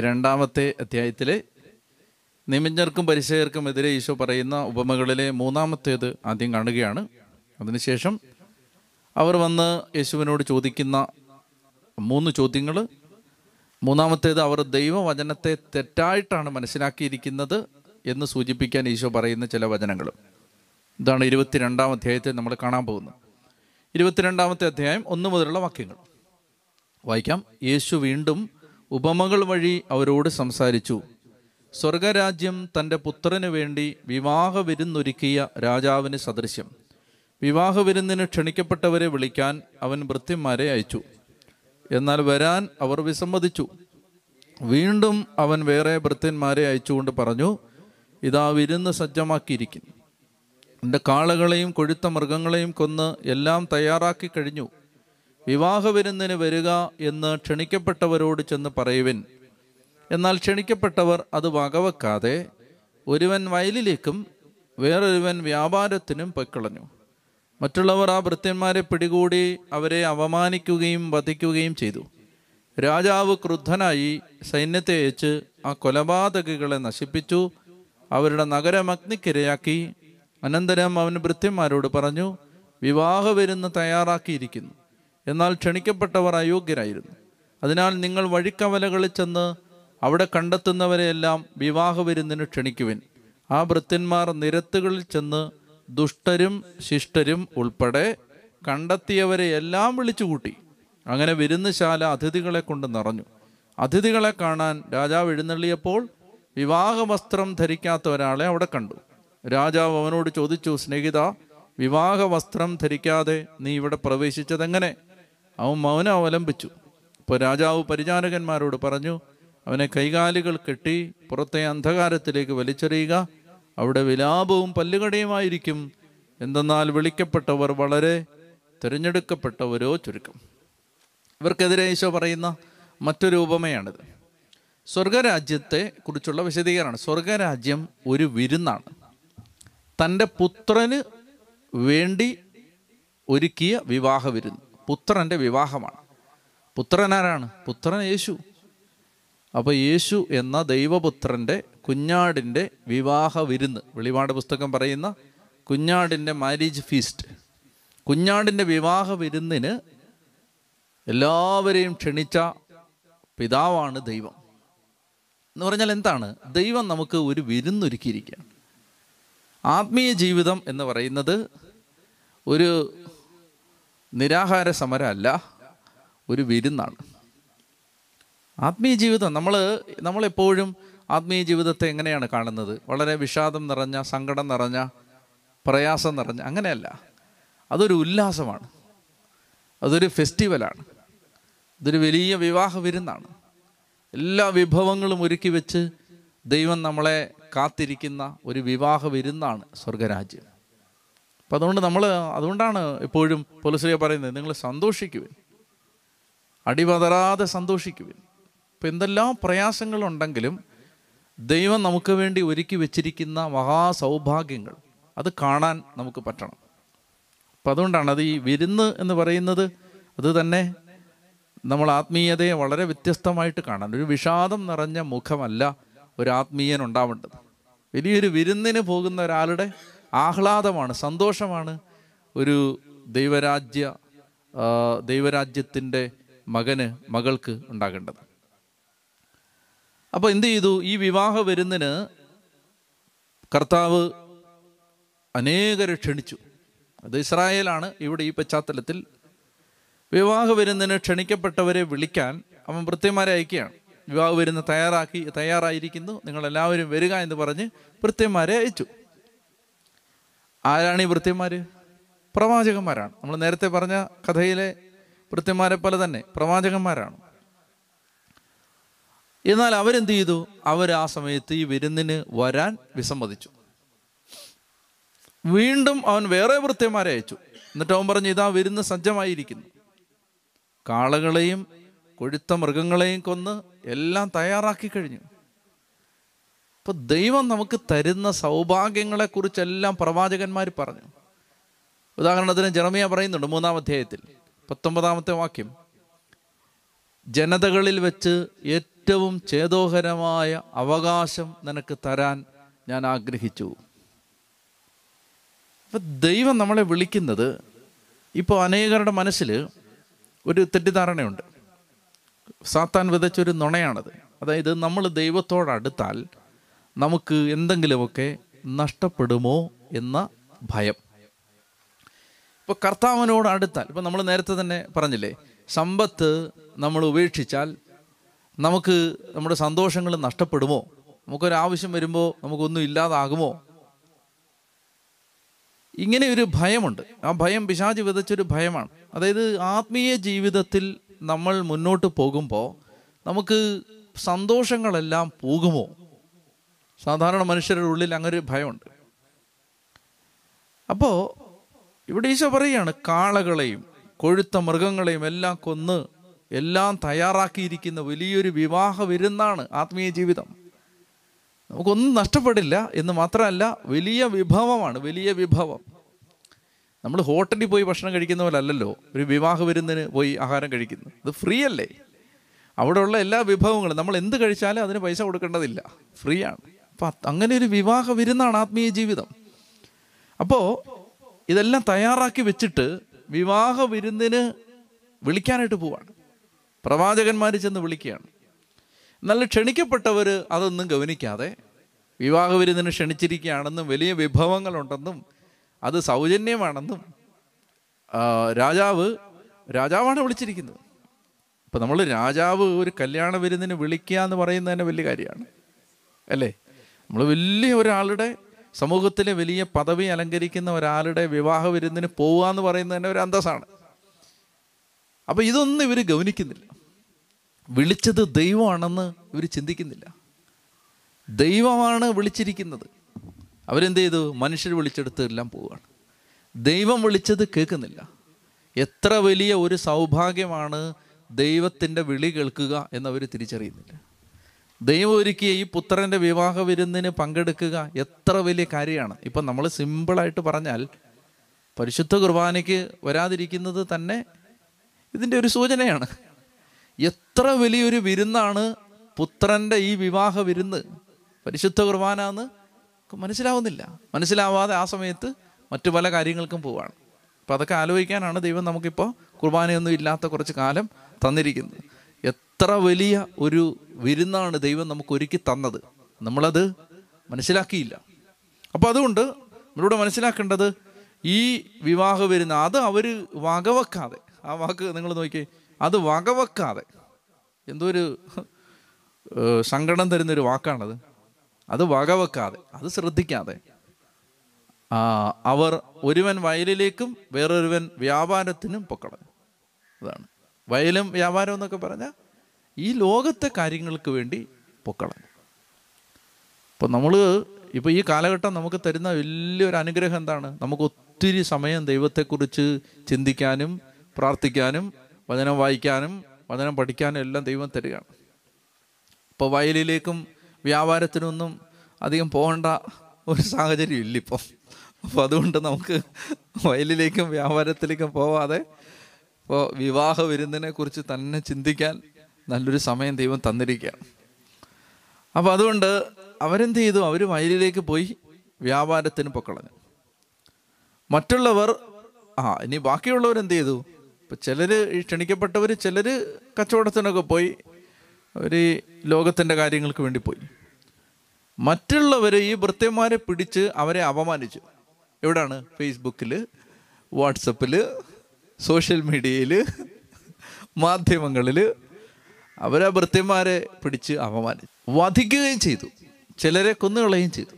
രണ്ടാമത്തെ അധ്യായത്തിലെ നിമിഞ്ഞർക്കും പരിശയർക്കും എതിരെ ഈശോ പറയുന്ന ഉപമകളിലെ മൂന്നാമത്തേത് ആദ്യം കാണുകയാണ്. അതിനുശേഷം അവർ വന്ന് യേശുവിനോട് ചോദിക്കുന്ന മൂന്ന് ചോദ്യങ്ങൾ മൂന്നാമത്തേത് അവർ ദൈവവചനത്തെ തെറ്റായിട്ടാണ് മനസ്സിലാക്കിയിരിക്കുന്നത് എന്ന് സൂചിപ്പിക്കാൻ ഈശോ പറയുന്ന ചില വചനങ്ങൾ ഇതാണ് ഇരുപത്തിരണ്ടാം അധ്യായത്തിൽ നമ്മൾ കാണാൻ പോകുന്നത്. ഇരുപത്തിരണ്ടാമത്തെ അധ്യായം ഒന്ന് മുതലുള്ള വാക്യങ്ങൾ. വായിക്കാം. യേശു വീണ്ടും ഉപമകൾ വഴി അവരോട് സംസാരിച്ചു. സ്വർഗരാജ്യം തന്റെ പുത്രന് വേണ്ടി വിവാഹ വിരുന്നൊരുക്കിയ രാജാവിന് സദൃശ്യം. വിവാഹ വിരുന്നിന് ക്ഷണിക്കപ്പെട്ടവരെ വിളിക്കാൻ അവൻ ഭൃത്യന്മാരെ അയച്ചു. എന്നാൽ വരാൻ അവർ വിസമ്മതിച്ചു. വീണ്ടും അവൻ വേറെ ഭൃത്യന്മാരെ അയച്ചുകൊണ്ട് പറഞ്ഞു ഇതാ വിരുന്ന് സജ്ജമാക്കിയിരിക്കുന്നു. എന്റെ കാളകളെയും കൊഴുത്ത മൃഗങ്ങളെയും കൊന്ന് എല്ലാം തയ്യാറാക്കി കഴിഞ്ഞു. വിവാഹ വിരുന്നിന് വരിക എന്ന് ക്ഷണിക്കപ്പെട്ടവരോട് ചെന്ന് പറയുവിൻ. എന്നാൽ ക്ഷണിക്കപ്പെട്ടവർ അത് വകവെക്കാതെ ഒരുവൻ വയലിലേക്കും വേറൊരുവൻ വ്യാപാരത്തിനും പൊയ്ക്കളഞ്ഞു മറ്റുള്ളവർ ആ ഭൃത്യന്മാരെ പിടികൂടി അവരെ അവമാനിക്കുകയും വധിക്കുകയും ചെയ്തു. രാജാവ് ക്രുദ്ധനായി സൈന്യത്തെ അയച്ച് ആ കൊലപാതകികളെ നശിപ്പിച്ചു. അവരുടെ നഗരം അഗ്നിക്കിരയാക്കി. അനന്തരം അവൻ ഭൃത്യന്മാരോട് പറഞ്ഞു വിവാഹ വിരുന്ന് തയ്യാറാക്കിയിരിക്കുന്നു. എന്നാൽ ക്ഷണിക്കപ്പെട്ടവർ അയോഗ്യരായിരുന്നു. അതിനാൽ നിങ്ങൾ വഴിക്കവലകളിൽ ചെന്ന് അവിടെ കണ്ടെത്തുന്നവരെയെല്ലാം വിവാഹ വിരുന്നിന് ക്ഷണിക്കുവിൻ. ആ ഭൃത്യന്മാർ നിരത്തുകളിൽ ചെന്ന് ദുഷ്ടരും ശിഷ്ടരും ഉൾപ്പെടെ കണ്ടെത്തിയവരെ എല്ലാം വിളിച്ചുകൂട്ടി. അങ്ങനെ വിരുന്നുശാല അതിഥികളെ കൊണ്ട് നിറഞ്ഞു. അതിഥികളെ കാണാൻ രാജാവ് എഴുന്നള്ളിയപ്പോൾ വിവാഹ വസ്ത്രം ധരിക്കാത്ത ഒരാളെ അവിടെ കണ്ടു. രാജാവ് അവനോട് ചോദിച്ചു സ്നേഹിത വിവാഹ വസ്ത്രം ധരിക്കാതെ നീ ഇവിടെ പ്രവേശിച്ചതെങ്ങനെ? അവൻ മൗനം അവലംബിച്ചു. ഇപ്പോൾ രാജാവ് പരിചാരകന്മാരോട് പറഞ്ഞു അവനെ കൈകാലുകൾ കെട്ടി പുറത്തെ അന്ധകാരത്തിലേക്ക് വലിച്ചെറിയുക. അവിടെ വിലാപവും പല്ലുകടയുമായിരിക്കും. എന്തെന്നാൽ വിളിക്കപ്പെട്ടവർ വളരെ തിരഞ്ഞെടുക്കപ്പെട്ടവരോ ചുരുക്കം. ഇവർക്കെതിരെ ഈശോ പറയുന്ന മറ്റൊരു ഉപമയാണിത്. സ്വർഗരാജ്യത്തെ കുറിച്ചുള്ള വിശദീകരണമാണ് സ്വർഗരാജ്യം ഒരു വിരുന്നാണ്. തന്റെ പുത്രന് വേണ്ടി ഒരുക്കിയ വിവാഹ വിരുന്ന്. പുത്രന്റെ വിവാഹമാണ്. പുത്രൻ ആരാണ്? പുത്രൻ യേശു. അപ്പോൾ യേശു എന്ന ദൈവപുത്രന്റെ കുഞ്ഞാടിന്റെ വിവാഹ വിരുന്ന് വെളിപാട് പുസ്തകം പറയുന്ന കുഞ്ഞാടിന്റെ മാരേജ് ഫീസ്റ്റ് കുഞ്ഞാടിന്റെ വിവാഹ വിരുന്നിന് എല്ലാവരെയും ക്ഷണിച്ച പിതാവാണ് ദൈവം. എന്ന് പറഞ്ഞാൽ എന്താണ്? ദൈവം നമുക്ക് ഒരു വിരുന്നൊരുക്കിയിരിക്കുകയാണ്. ആത്മീയ ജീവിതം എന്ന് പറയുന്നത് ഒരു നിരാഹാര സമരമല്ല ഒരു വിരുന്നാണ്. ആത്മീയ ജീവിതം നമ്മൾ നമ്മളെപ്പോഴും ആത്മീയ ജീവിതത്തെ എങ്ങനെയാണ് കാണുന്നത്? വളരെ വിഷാദം നിറഞ്ഞ സങ്കടം നിറഞ്ഞ പ്രയാസം നിറഞ്ഞ അങ്ങനെയല്ല. അതൊരു ഉല്ലാസമാണ്. അതൊരു ഫെസ്റ്റിവലാണ്. ഇതൊരു വലിയ വിവാഹ വിരുന്നാണ്. എല്ലാ വിഭവങ്ങളും ഒരുക്കി വെച്ച് ദൈവം നമ്മളെ കാത്തിരിക്കുന്ന ഒരു വിവാഹ വിരുന്നാണ് സ്വർഗരാജ്യം. അപ്പം അതുകൊണ്ട് നമ്മൾ അതുകൊണ്ടാണ് എപ്പോഴും പോലീസിലെ പറയുന്നത് നിങ്ങൾ സന്തോഷിക്കുവിൻ. അടിപതരാതെ സന്തോഷിക്കുവിൻ. ഇപ്പം എന്തെല്ലാം പ്രയാസങ്ങളുണ്ടെങ്കിലും ദൈവം നമുക്ക് വേണ്ടി ഒരുക്കി വെച്ചിരിക്കുന്ന മഹാസൗഭാഗ്യങ്ങൾ അത് കാണാൻ നമുക്ക് പറ്റണം. അപ്പം അതുകൊണ്ടാണ് അത് ഈ വിരുന്ന് എന്ന് പറയുന്നത് അത് തന്നെ നമ്മൾ ആത്മീയതയെ വളരെ വ്യത്യസ്തമായിട്ട് കാണാൻ. ഒരു വിഷാദം നിറഞ്ഞ മുഖമല്ല ഒരു ആത്മീയൻ ഉണ്ടാവേണ്ടത്. വലിയൊരു വിരുന്നിന് പോകുന്ന ഒരാളുടെ ആഹ്ലാദമാണ് സന്തോഷമാണ് ഒരു ദൈവരാജ്യ ദൈവരാജ്യത്തിന്റെ മകന് മകൾക്ക് ഉണ്ടാകേണ്ടത്. അപ്പോൾ എന്ത് ചെയ്തു? ഈ വിവാഹ വരുന്നതിന് കർത്താവ് അനേകരെ ക്ഷണിച്ചു. അത് ഇസ്രായേലാണ് ഇവിടെ ഈ പശ്ചാത്തലത്തിൽ. വിവാഹ വരുന്നതിന് ക്ഷണിക്കപ്പെട്ടവരെ വിളിക്കാൻ അവൻ വൃത്യന്മാരെ അയക്കുകയാണ്. വിവാഹ വരുന്ന തയ്യാറാക്കി തയ്യാറായിരിക്കുന്നു. നിങ്ങൾ എല്ലാവരും വരിക എന്ന് പറഞ്ഞ് വൃത്യന്മാരെ അയച്ചു. ആരാണ് ഈ ഭൃത്യന്മാര് പ്രവാചകന്മാരാണ്. നമ്മൾ നേരത്തെ പറഞ്ഞ കഥയിലെ വൃത്തിമാരെ പോലെ തന്നെ പ്രവാചകന്മാരാണ്. എന്നാൽ അവരെന്ത് ചെയ്തു? അവർ ആ സമയത്ത് ഈ വിരുന്നിന് വരാൻ വിസമ്മതിച്ചു. വീണ്ടും അവൻ വേറെ വൃത്തിമാരെ അയച്ചു. എന്നിട്ട് അവൻ പറഞ്ഞു ഇതാ വിരുന്ന് സജ്ജമായിരിക്കുന്നു. കാളകളെയും കൊഴുത്ത മൃഗങ്ങളെയും കൊന്ന് എല്ലാം തയ്യാറാക്കി കഴിഞ്ഞു. അപ്പൊ ദൈവം നമുക്ക് തരുന്ന സൗഭാഗ്യങ്ങളെ കുറിച്ചെല്ലാം പ്രവാചകന്മാർ പറഞ്ഞു. ഉദാഹരണത്തിന് ജെറമിയ പറയുന്നുണ്ട് മൂന്നാം അധ്യായത്തിൽ പത്തൊമ്പതാമത്തെ വാക്യം. ജനതകളിൽ വെച്ച് ഏറ്റവും ചേതോഹരമായ അവകാശം നിനക്ക് തരാൻ ഞാൻ ആഗ്രഹിച്ചു. അപ്പം ദൈവം നമ്മളെ വിളിക്കുന്നത് ഇപ്പോൾ അനേകരുടെ മനസ്സിൽ ഒരു തെറ്റിദ്ധാരണയുണ്ട്. സാത്താൻ വിതച്ചൊരു നുണയാണത്. അതായത് നമ്മൾ ദൈവത്തോടടുത്താൽ നമുക്ക് എന്തെങ്കിലുമൊക്കെ നഷ്ടപ്പെടുമോ എന്ന ഭയം. ഇപ്പോൾ കർത്താവിനോട് അടുത്താൽ ഇപ്പം നമ്മൾ നേരത്തെ തന്നെ പറഞ്ഞില്ലേ സമ്പത്ത് നമ്മൾ ഉപേക്ഷിച്ചാൽ നമുക്ക് നമ്മുടെ സന്തോഷങ്ങൾ നഷ്ടപ്പെടുമോ? നമുക്കൊരാവശ്യം വരുമ്പോൾ നമുക്കൊന്നും ഇല്ലാതാകുമോ? ഇങ്ങനെ ഒരു ഭയമുണ്ട്. ആ ഭയം പിശാചി വിതച്ചൊരു ഭയമാണ്. അതായത് ആത്മീയ ജീവിതത്തിൽ നമ്മൾ മുന്നോട്ട് പോകുമ്പോൾ നമുക്ക് സന്തോഷങ്ങളെല്ലാം പോകുമോ? സാധാരണ മനുഷ്യരുടെ ഉള്ളിൽ അങ്ങനെ ഒരു ഭയമുണ്ട്. അപ്പോൾ ഇവിടെ ഈശോ പറയുകയാണ് കാളകളെയും കൊഴുത്ത മൃഗങ്ങളെയും എല്ലാം കൊന്ന് എല്ലാം തയ്യാറാക്കിയിരിക്കുന്ന വലിയൊരു വിവാഹ വിരുന്നാണ് ആത്മീയ ജീവിതം. നമുക്കൊന്നും നഷ്ടപ്പെടില്ല എന്ന് മാത്രമല്ല വലിയ വിഭവമാണ് വലിയ വിഭവം. നമ്മൾ ഹോട്ടലിൽ പോയി ഭക്ഷണം കഴിക്കുന്ന പോലെ അല്ലല്ലോ ഒരു വിവാഹ വിരുന്നിന് പോയി ആഹാരം കഴിക്കുന്നു അത് ഫ്രീ അല്ലേ? അവിടെയുള്ള എല്ലാ വിഭവങ്ങളും നമ്മൾ എന്ത് കഴിച്ചാലും അതിന് പൈസ കൊടുക്കേണ്ടതില്ല. ഫ്രീ ആണ്. അപ്പം അങ്ങനെ ഒരു വിവാഹ വിരുന്നാണ് ആത്മീയ ജീവിതം. അപ്പോൾ ഇതെല്ലാം തയ്യാറാക്കി വെച്ചിട്ട് വിവാഹ വിരുന്നിന് വിളിക്കാനായിട്ട് പോവാണ്. പ്രവാചകന്മാർ ചെന്ന് വിളിക്കുകയാണ്. നല്ല ക്ഷണിക്കപ്പെട്ടവർ അതൊന്നും ഗവനിക്കാതെ വിവാഹ വിരുന്നിന് ക്ഷണിച്ചിരിക്കുകയാണെന്നും വലിയ വിഭവങ്ങളുണ്ടെന്നും അത് സൗജന്യമാണെന്നും രാജാവ് രാജാവാണ് വിളിച്ചിരിക്കുന്നത്. ഇപ്പം നമ്മൾ രാജാവ് ഒരു കല്യാണ വിരുന്നിന് വിളിക്കുക എന്ന് പറയുന്നത് തന്നെ വലിയ കാര്യമാണ്. അല്ലേ? നമ്മൾ വലിയ ഒരാളുടെ സമൂഹത്തിലെ വലിയ പദവി അലങ്കരിക്കുന്ന ഒരാളുടെ വിവാഹ വിരുന്നിന് പോവുക എന്ന് പറയുന്നത് തന്നെ ഒരു അന്തസ്സാണ്. അപ്പം ഇതൊന്നും ഇവർ ഗൗനിക്കുന്നില്ല. വിളിച്ചത് ദൈവമാണെന്ന് ഇവർ ചിന്തിക്കുന്നില്ല. ദൈവമാണ് വിളിച്ചിരിക്കുന്നത്. അവരെന്ത് ചെയ്തു? മനുഷ്യർ വിളിച്ചെടുത്ത് എല്ലാം പോവുകയാണ്. ദൈവം വിളിച്ചത് കേൾക്കുന്നില്ല. എത്ര വലിയ ഒരു സൗഭാഗ്യമാണ് ദൈവത്തിന്റെ വിളി കേൾക്കുക എന്നവർ തിരിച്ചറിയുന്നില്ല. ദൈവം ഒരുക്കിയ ഈ പുത്രന്റെ വിവാഹ വിരുന്നിന് പങ്കെടുക്കുക എത്ര വലിയ കാര്യമാണ്. ഇപ്പം നമ്മൾ സിമ്പിളായിട്ട് പറഞ്ഞാൽ പരിശുദ്ധ കുർബാനയ്ക്ക് വരാതിരിക്കുന്നത് തന്നെ ഇതിന്റെ ഒരു സൂചനയാണ്. എത്ര വലിയൊരു വിരുന്നാണ് പുത്രന്റെ ഈ വിവാഹ വിരുന്ന് പരിശുദ്ധ കുർബാന എന്ന് മനസ്സിലാവുന്നില്ല. മനസ്സിലാവാതെ ആ സമയത്ത് മറ്റു പല കാര്യങ്ങൾക്കും പോവാണ്. അപ്പം അതൊക്കെ ആലോചിക്കാനാണ് ദൈവം നമുക്കിപ്പോൾ കുർബാനയൊന്നും ഇല്ലാത്ത കുറച്ച് കാലം തന്നിരിക്കുന്നത്. എത്ര വലിയ ഒരു വിരുന്നാണ് ദൈവം നമുക്ക് ഒരുക്കി തന്നത്. നമ്മളത് മനസ്സിലാക്കിയില്ല. അപ്പോൾ അതുകൊണ്ട് നമ്മളിവിടെ മനസ്സിലാക്കേണ്ടത് ഈ വിവാഹ വിരുന്ന് അത് അവർ വകവെക്കാതെ ആ വാക്ക് നിങ്ങൾ നോക്കിയേ അത് വകവെക്കാതെ. എന്തോ ഒരു സങ്കടം തരുന്നൊരു വാക്കാണത്. അത് വകവെക്കാതെ അത് ശ്രദ്ധിക്കാതെ. അവർ ഒരുവൻ വയലിലേക്കും വേറൊരുവൻ വ്യാപാരത്തിനും പൊക്കളഞ്ഞു അതാണ്. വയലും വ്യാപാരം എന്നൊക്കെ പറഞ്ഞാൽ ഈ ലോകത്തെ കാര്യങ്ങൾക്ക് വേണ്ടി പൊക്കളഞ്ഞു അപ്പം നമ്മൾ ഇപ്പോൾ ഈ കാലഘട്ടം നമുക്ക് തരുന്ന വലിയൊരു അനുഗ്രഹം എന്താണ്? നമുക്ക് ഒത്തിരി സമയം ദൈവത്തെക്കുറിച്ച് ചിന്തിക്കാനും പ്രാർത്ഥിക്കാനും വചനം വായിക്കാനും വചനം പഠിക്കാനും എല്ലാം ദൈവം തരികയാണ്. ഇപ്പോൾ വയലിലേക്കും വ്യാപാരത്തിനൊന്നും അധികം പോകേണ്ട ഒരു സാഹചര്യം ഇല്ല ഇപ്പം അപ്പോൾ അതുകൊണ്ട് നമുക്ക് വയലിലേക്കും വ്യാപാരത്തിലേക്കും പോവാതെ ഇപ്പോൾ വിവാഹ വിരുന്നിനെ കുറിച്ച് തന്നെ ചിന്തിക്കാൻ നല്ലൊരു സമയം ദൈവം തന്നിരിക്കുകയാണ്. അപ്പോൾ അതുകൊണ്ട് അവരെന്ത് ചെയ്തു? അവർ വയലിലേക്ക് പോയി വ്യാപാരത്തിന് പൊക്കളഞ്ഞു. മറ്റുള്ളവർ ആ ഇനി ബാക്കിയുള്ളവർ എന്ത് ചെയ്തു? ഇപ്പം ചിലർ ഈ ക്ഷണിക്കപ്പെട്ടവർ ചിലർ കച്ചവടത്തിനൊക്കെ പോയി അവർ ലോകത്തിന്റെ കാര്യങ്ങൾക്ക് വേണ്ടി പോയി. മറ്റുള്ളവർ ഈ ഭൃത്യന്മാരെ പിടിച്ച് അവരെ അപമാനിച്ചു. എവിടാണ്? ഫേസ്ബുക്കിൽ വാട്സപ്പിൽ സോഷ്യൽ മീഡിയയിൽ മാധ്യമങ്ങളിൽ അവരാ ഭൃത്യന്മാരെ പിടിച്ച് അപമാനിച്ചു. വധിക്കുകയും ചെയ്തു. ചിലരെ കൊന്നുകളയുകയും ചെയ്തു.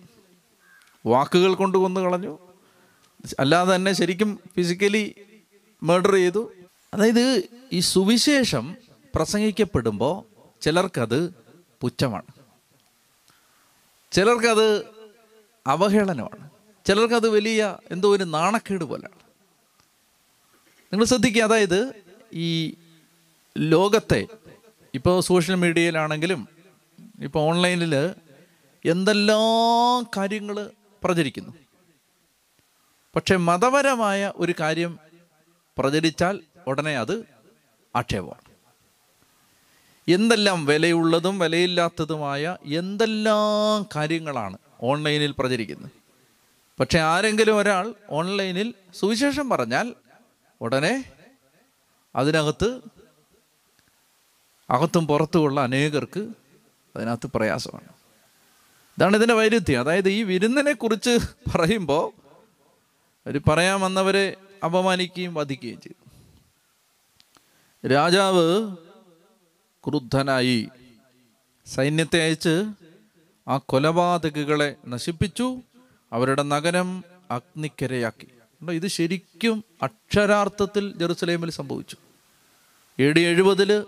വാക്കുകൾ കൊണ്ട് കൊന്നു കളഞ്ഞു. അല്ലാതെ തന്നെ ശരിക്കും ഫിസിക്കലി മർഡർ ചെയ്തു. അതായത് ഈ സുവിശേഷം പ്രസംഗിക്കപ്പെടുമ്പോൾ ചിലർക്കത് പുച്ഛമാണ്. ചിലർക്കത് അവഹേളനമാണ്. ചിലർക്കത് വലിയ എന്തോ ഒരു നാണക്കേട് പോലെയാണ്. നിങ്ങൾ ശ്രദ്ധിക്കുക അതായത് ഈ ലോകത്തെ ഇപ്പോൾ സോഷ്യൽ മീഡിയയിലാണെങ്കിലും ഇപ്പോൾ ഓൺലൈനിൽ എന്തെല്ലാം കാര്യങ്ങൾ പ്രചരിക്കുന്നു. പക്ഷെ മതപരമായ ഒരു കാര്യം പ്രചരിച്ചാൽ ഉടനെ അത് ആക്ഷേപമാണ്. എന്തെല്ലാം വിലയുള്ളതും വിലയില്ലാത്തതുമായ എന്തെല്ലാം കാര്യങ്ങളാണ് ഓൺലൈനിൽ പ്രചരിക്കുന്നത്. പക്ഷെ ആരെങ്കിലും ഒരാൾ ഓൺലൈനിൽ സുവിശേഷം പറഞ്ഞാൽ ഉടനെ അതിനകത്ത് അകത്തും പുറത്തുമുള്ള അനേകർക്ക് അതിനകത്ത് പ്രയാസമാണ്. ഇതാണ് ഇതിന്റെ വൈരുദ്ധ്യം. അതായത് ഈ വിരുന്നിനെ കുറിച്ച് പറയുമ്പോൾ അവർ പറയാൻ വന്നവരെ അപമാനിക്കുകയും വധിക്കുകയും ചെയ്തു. രാജാവ് ക്രുദ്ധനായി സൈന്യത്തെ അയച്ച് ആ കൊലപാതകളെ നശിപ്പിച്ചു. അവരുടെ നഗരം അഗ്നിക്കരയാക്കി. ഇത് ശരിക്കും അക്ഷരാർത്ഥത്തിൽ ജെറുസലേമിൽ സംഭവിച്ചു. എ ഡി എഴുപതിൽ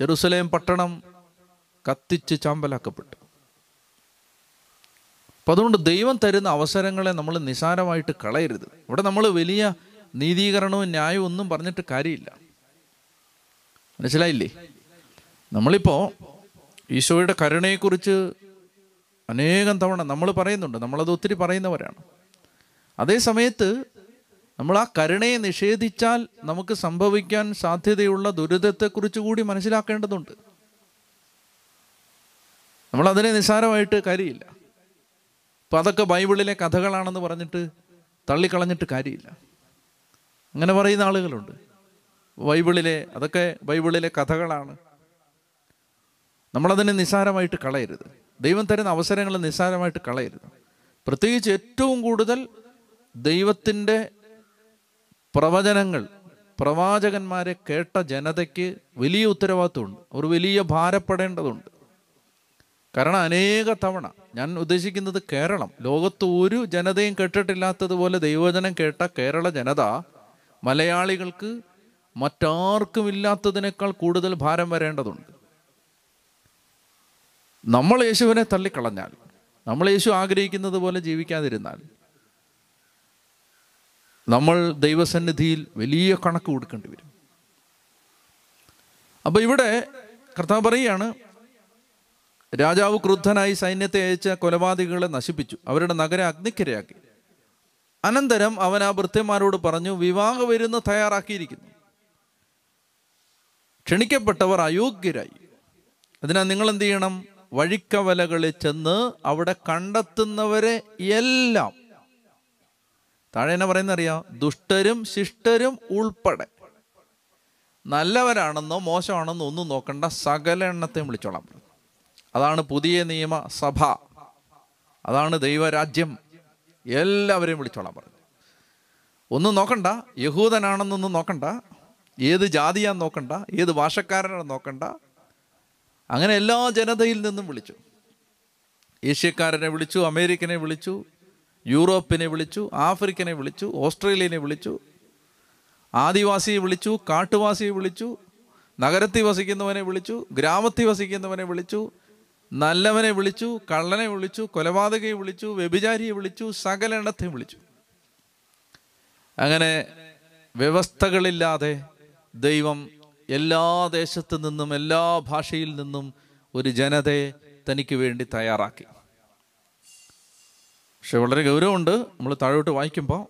ജെറുസലേം പട്ടണം കത്തിച്ച് ചാമ്പലാക്കപ്പെട്ടു. അപ്പം അതുകൊണ്ട് ദൈവം തരുന്ന അവസരങ്ങളെ നമ്മൾ നിസാരമായിട്ട് കളയരുത്. ഇവിടെ നമ്മൾ വലിയ നീതീകരണവും ന്യായവും ഒന്നും പറഞ്ഞിട്ട് കാര്യമില്ല. മനസ്സിലായില്ലേ? നമ്മളിപ്പോൾ ഈശോയുടെ കരുണയെക്കുറിച്ച് അനേകം തവണ നമ്മൾ പറയുന്നുണ്ട്. നമ്മളത് ഒത്തിരി പറയുന്നവരാണ്. അതേ സമയത്ത് നമ്മൾ ആ കരുണയെ നിഷേധിച്ചാൽ നമുക്ക് സംഭവിക്കാൻ സാധ്യതയുള്ള ദുരിതത്തെക്കുറിച്ച് കൂടി മനസ്സിലാക്കേണ്ടതുണ്ട്. നമ്മൾ അതിനെ നിസ്സാരമായിട്ട് കാര്യമില്ല. അപ്പം അതൊക്കെ ബൈബിളിലെ കഥകളാണെന്ന് പറഞ്ഞിട്ട് തള്ളിക്കളഞ്ഞിട്ട് കാര്യമില്ല. അങ്ങനെ പറയുന്ന ആളുകളുണ്ട്. ബൈബിളിലെ അതൊക്കെ ബൈബിളിലെ കഥകളാണ്. നമ്മളതിനെ നിസ്സാരമായിട്ട് കളയരുത്. ദൈവം തരുന്ന അവസരങ്ങൾ നിസ്സാരമായിട്ട് കളയരുത്. പ്രത്യേകിച്ച് ഏറ്റവും കൂടുതൽ ദൈവത്തിന്റെ പ്രവചനങ്ങൾ. പ്രവാചകന്മാരെ കേട്ട ജനതയ്ക്ക് വലിയ ഉത്തരവാദിത്വമുണ്ട്. അവർ വലിയ ഭാരപ്പെടേണ്ടതുണ്ട്. കാരണം അനേക തവണ ഞാൻ ഉദ്ദേശിക്കുന്നത് കേരളം. ലോകത്ത് ഒരു ജനതയും കേട്ടിട്ടില്ലാത്തതുപോലെ ദൈവചനം കേട്ട കേരള ജനത മലയാളികൾക്ക് മറ്റാർക്കും ഇല്ലാത്തതിനേക്കാൾ കൂടുതൽ ഭാരം വരേണ്ടതുണ്ട്. നമ്മൾ യേശുവിനെ തള്ളിക്കളഞ്ഞാൽ നമ്മൾ യേശു ആഗ്രഹിക്കുന്നത് പോലെ ജീവിക്കാതിരുന്നാൽ നമ്മൾ ദൈവസന്നിധിയിൽ വലിയ കണക്ക് കൊടുക്കേണ്ടി വരും. അപ്പൊ ഇവിടെ കർത്താവ് പറയുകയാണ് രാജാവ് ക്രുദ്ധനായി സൈന്യത്തെ അയച്ച കൊലപാതകളെ നശിപ്പിച്ചു. അവരുടെ നഗരം അഗ്നിക്കരയാക്കി. അനന്തരം അവൻ ആ ഭൃത്യന്മാരോട് പറഞ്ഞു വിവാഹ വരുന്ന തയ്യാറാക്കിയിരിക്കുന്നു. ക്ഷണിക്കപ്പെട്ടവർ അയോഗ്യരായി. അതിനാൽ നിങ്ങൾ എന്ത് ചെയ്യണം? വഴിക്കവലകളിൽ ചെന്ന് അവിടെ കണ്ടെത്തുന്നവരെ എല്ലാം താഴെ പറയുന്ന അറിയാം? ദുഷ്ടരും ശിഷ്ടരും ഉൾപ്പെടെ. നല്ലവരാണെന്നോ മോശമാണെന്നോ ഒന്നും നോക്കണ്ട സകല എണ്ണത്തെയും വിളിച്ചോളാം. അതാണ് പുതിയ നിയമ സഭ. അതാണ് ദൈവരാജ്യം. എല്ലാവരെയും വിളിച്ചോളാം പറഞ്ഞു. ഒന്നും നോക്കണ്ട യഹൂദനാണെന്നൊന്നും നോക്കണ്ട ഏത് ജാതിയാന്ന് നോക്കണ്ട ഏത് ഭാഷക്കാരനാണെന്ന് നോക്കണ്ട. അങ്ങനെ എല്ലാ ജനതയിൽ നിന്നും വിളിച്ചു. ഏഷ്യക്കാരനെ വിളിച്ചു അമേരിക്കനെ വിളിച്ചു യൂറോപ്പിനെ വിളിച്ചു ആഫ്രിക്കനെ വിളിച്ചു ഓസ്ട്രേലിയനെ വിളിച്ചു ആദിവാസിയെ വിളിച്ചു കാട്ടുവാസിയെ വിളിച്ചു നഗരത്തിൽ വസിക്കുന്നവനെ വിളിച്ചു ഗ്രാമത്തിൽ വസിക്കുന്നവനെ വിളിച്ചു നല്ലവനെ വിളിച്ചു കള്ളനെ വിളിച്ചു കൊലപാതകയെ വിളിച്ചു വ്യഭിചാരിയെ വിളിച്ചു സകല എണ്ണത്തെ വിളിച്ചു. അങ്ങനെ വ്യവസ്ഥകളില്ലാതെ ദൈവം എല്ലാ ദേശത്തു നിന്നും എല്ലാ ഭാഷയിൽ നിന്നും ഒരു ജനതയെ തനിക്ക് വേണ്ടി തയ്യാറാക്കി. പക്ഷെ വളരെ ഗൗരവമുണ്ട്. നമ്മൾ താഴോട്ട് വായിക്കുമ്പോൾ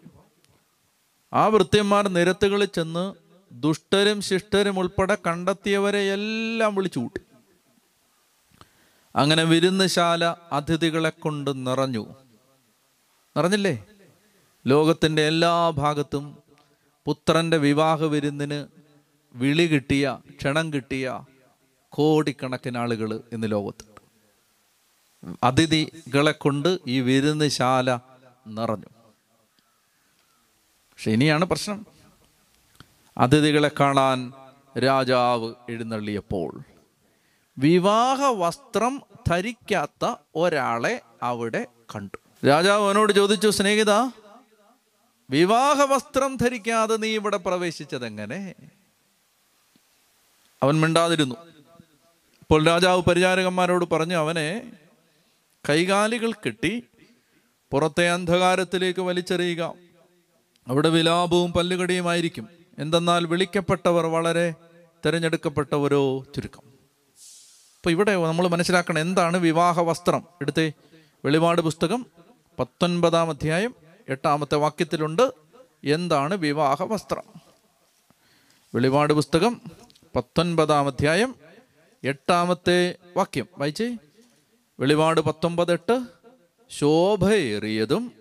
ആ വൃത്യന്മാർ നിരത്തുകളിൽ ചെന്ന് ദുഷ്ടരും ശിഷ്ടരും ഉൾപ്പെടെ കണ്ടെത്തിയവരെ എല്ലാം വിളിച്ചു കൂട്ടി. അങ്ങനെ വിരുന്നുശാല അതിഥികളെ കൊണ്ട് നിറഞ്ഞു. നിറഞ്ഞില്ലേ? ലോകത്തിന്റെ എല്ലാ ഭാഗത്തും പുത്രന്റെ വിവാഹ വിരുന്നിന് വിളി കിട്ടിയ ക്ഷണം കിട്ടിയ കോടിക്കണക്കിന് ആളുകൾ ഇന്ന് ലോകത്തുണ്ട് അതിഥികളെ കൊണ്ട് ഈ വിരുന്നുശാല നിറഞ്ഞു. പക്ഷെ ഇനിയാണ് പ്രശ്നം. അതിഥികളെ കാണാൻ രാജാവ് എഴുന്നള്ളിയപ്പോൾ വിവാഹ വസ്ത്രം ധരിക്കാത്ത ഒരാളെ അവിടെ കണ്ടു. രാജാവ് അവനോട് ചോദിച്ചു സ്നേഹിത വിവാഹ വസ്ത്രം ധരിക്കാതെ നീ ഇവിടെ പ്രവേശിച്ചതെങ്ങനെ? അവൻ മിണ്ടാതിരുന്നു. അപ്പോൾ രാജാവ് പരിചാരകന്മാരോട് പറഞ്ഞു അവനെ കൈകാലികൾ കെട്ടി പുറത്തെ അന്ധകാരത്തിലേക്ക് വലിച്ചെറിയുക. അവിടെ വിലാപവും പല്ലുകടിയുമായിരിക്കും. എന്തെന്നാൽ വിളിക്കപ്പെട്ടവർ വളരെ തിരഞ്ഞെടുക്കപ്പെട്ട തിരഞ്ഞെടുക്കപ്പെട്ടവരോ ചുരുക്കം. അപ്പൊ ഇവിടെ നമ്മൾ മനസ്സിലാക്കണം എന്താണ് വിവാഹ വസ്ത്രം. എടുത്തേ വെളിപാട് പുസ്തകം പത്തൊൻപതാം അധ്യായം എട്ടാമത്തെ വാക്യത്തിലുണ്ട്. എന്താണ് വിവാഹ വസ്ത്രം? വെളിപാട് പുസ്തകം പത്തൊൻപതാം അധ്യായം എട്ടാമത്തെ വാക്യം. വായിച്ചേ. വെളിപാട് പത്തൊമ്പത് എട്ട് ശോഭയേറിയതും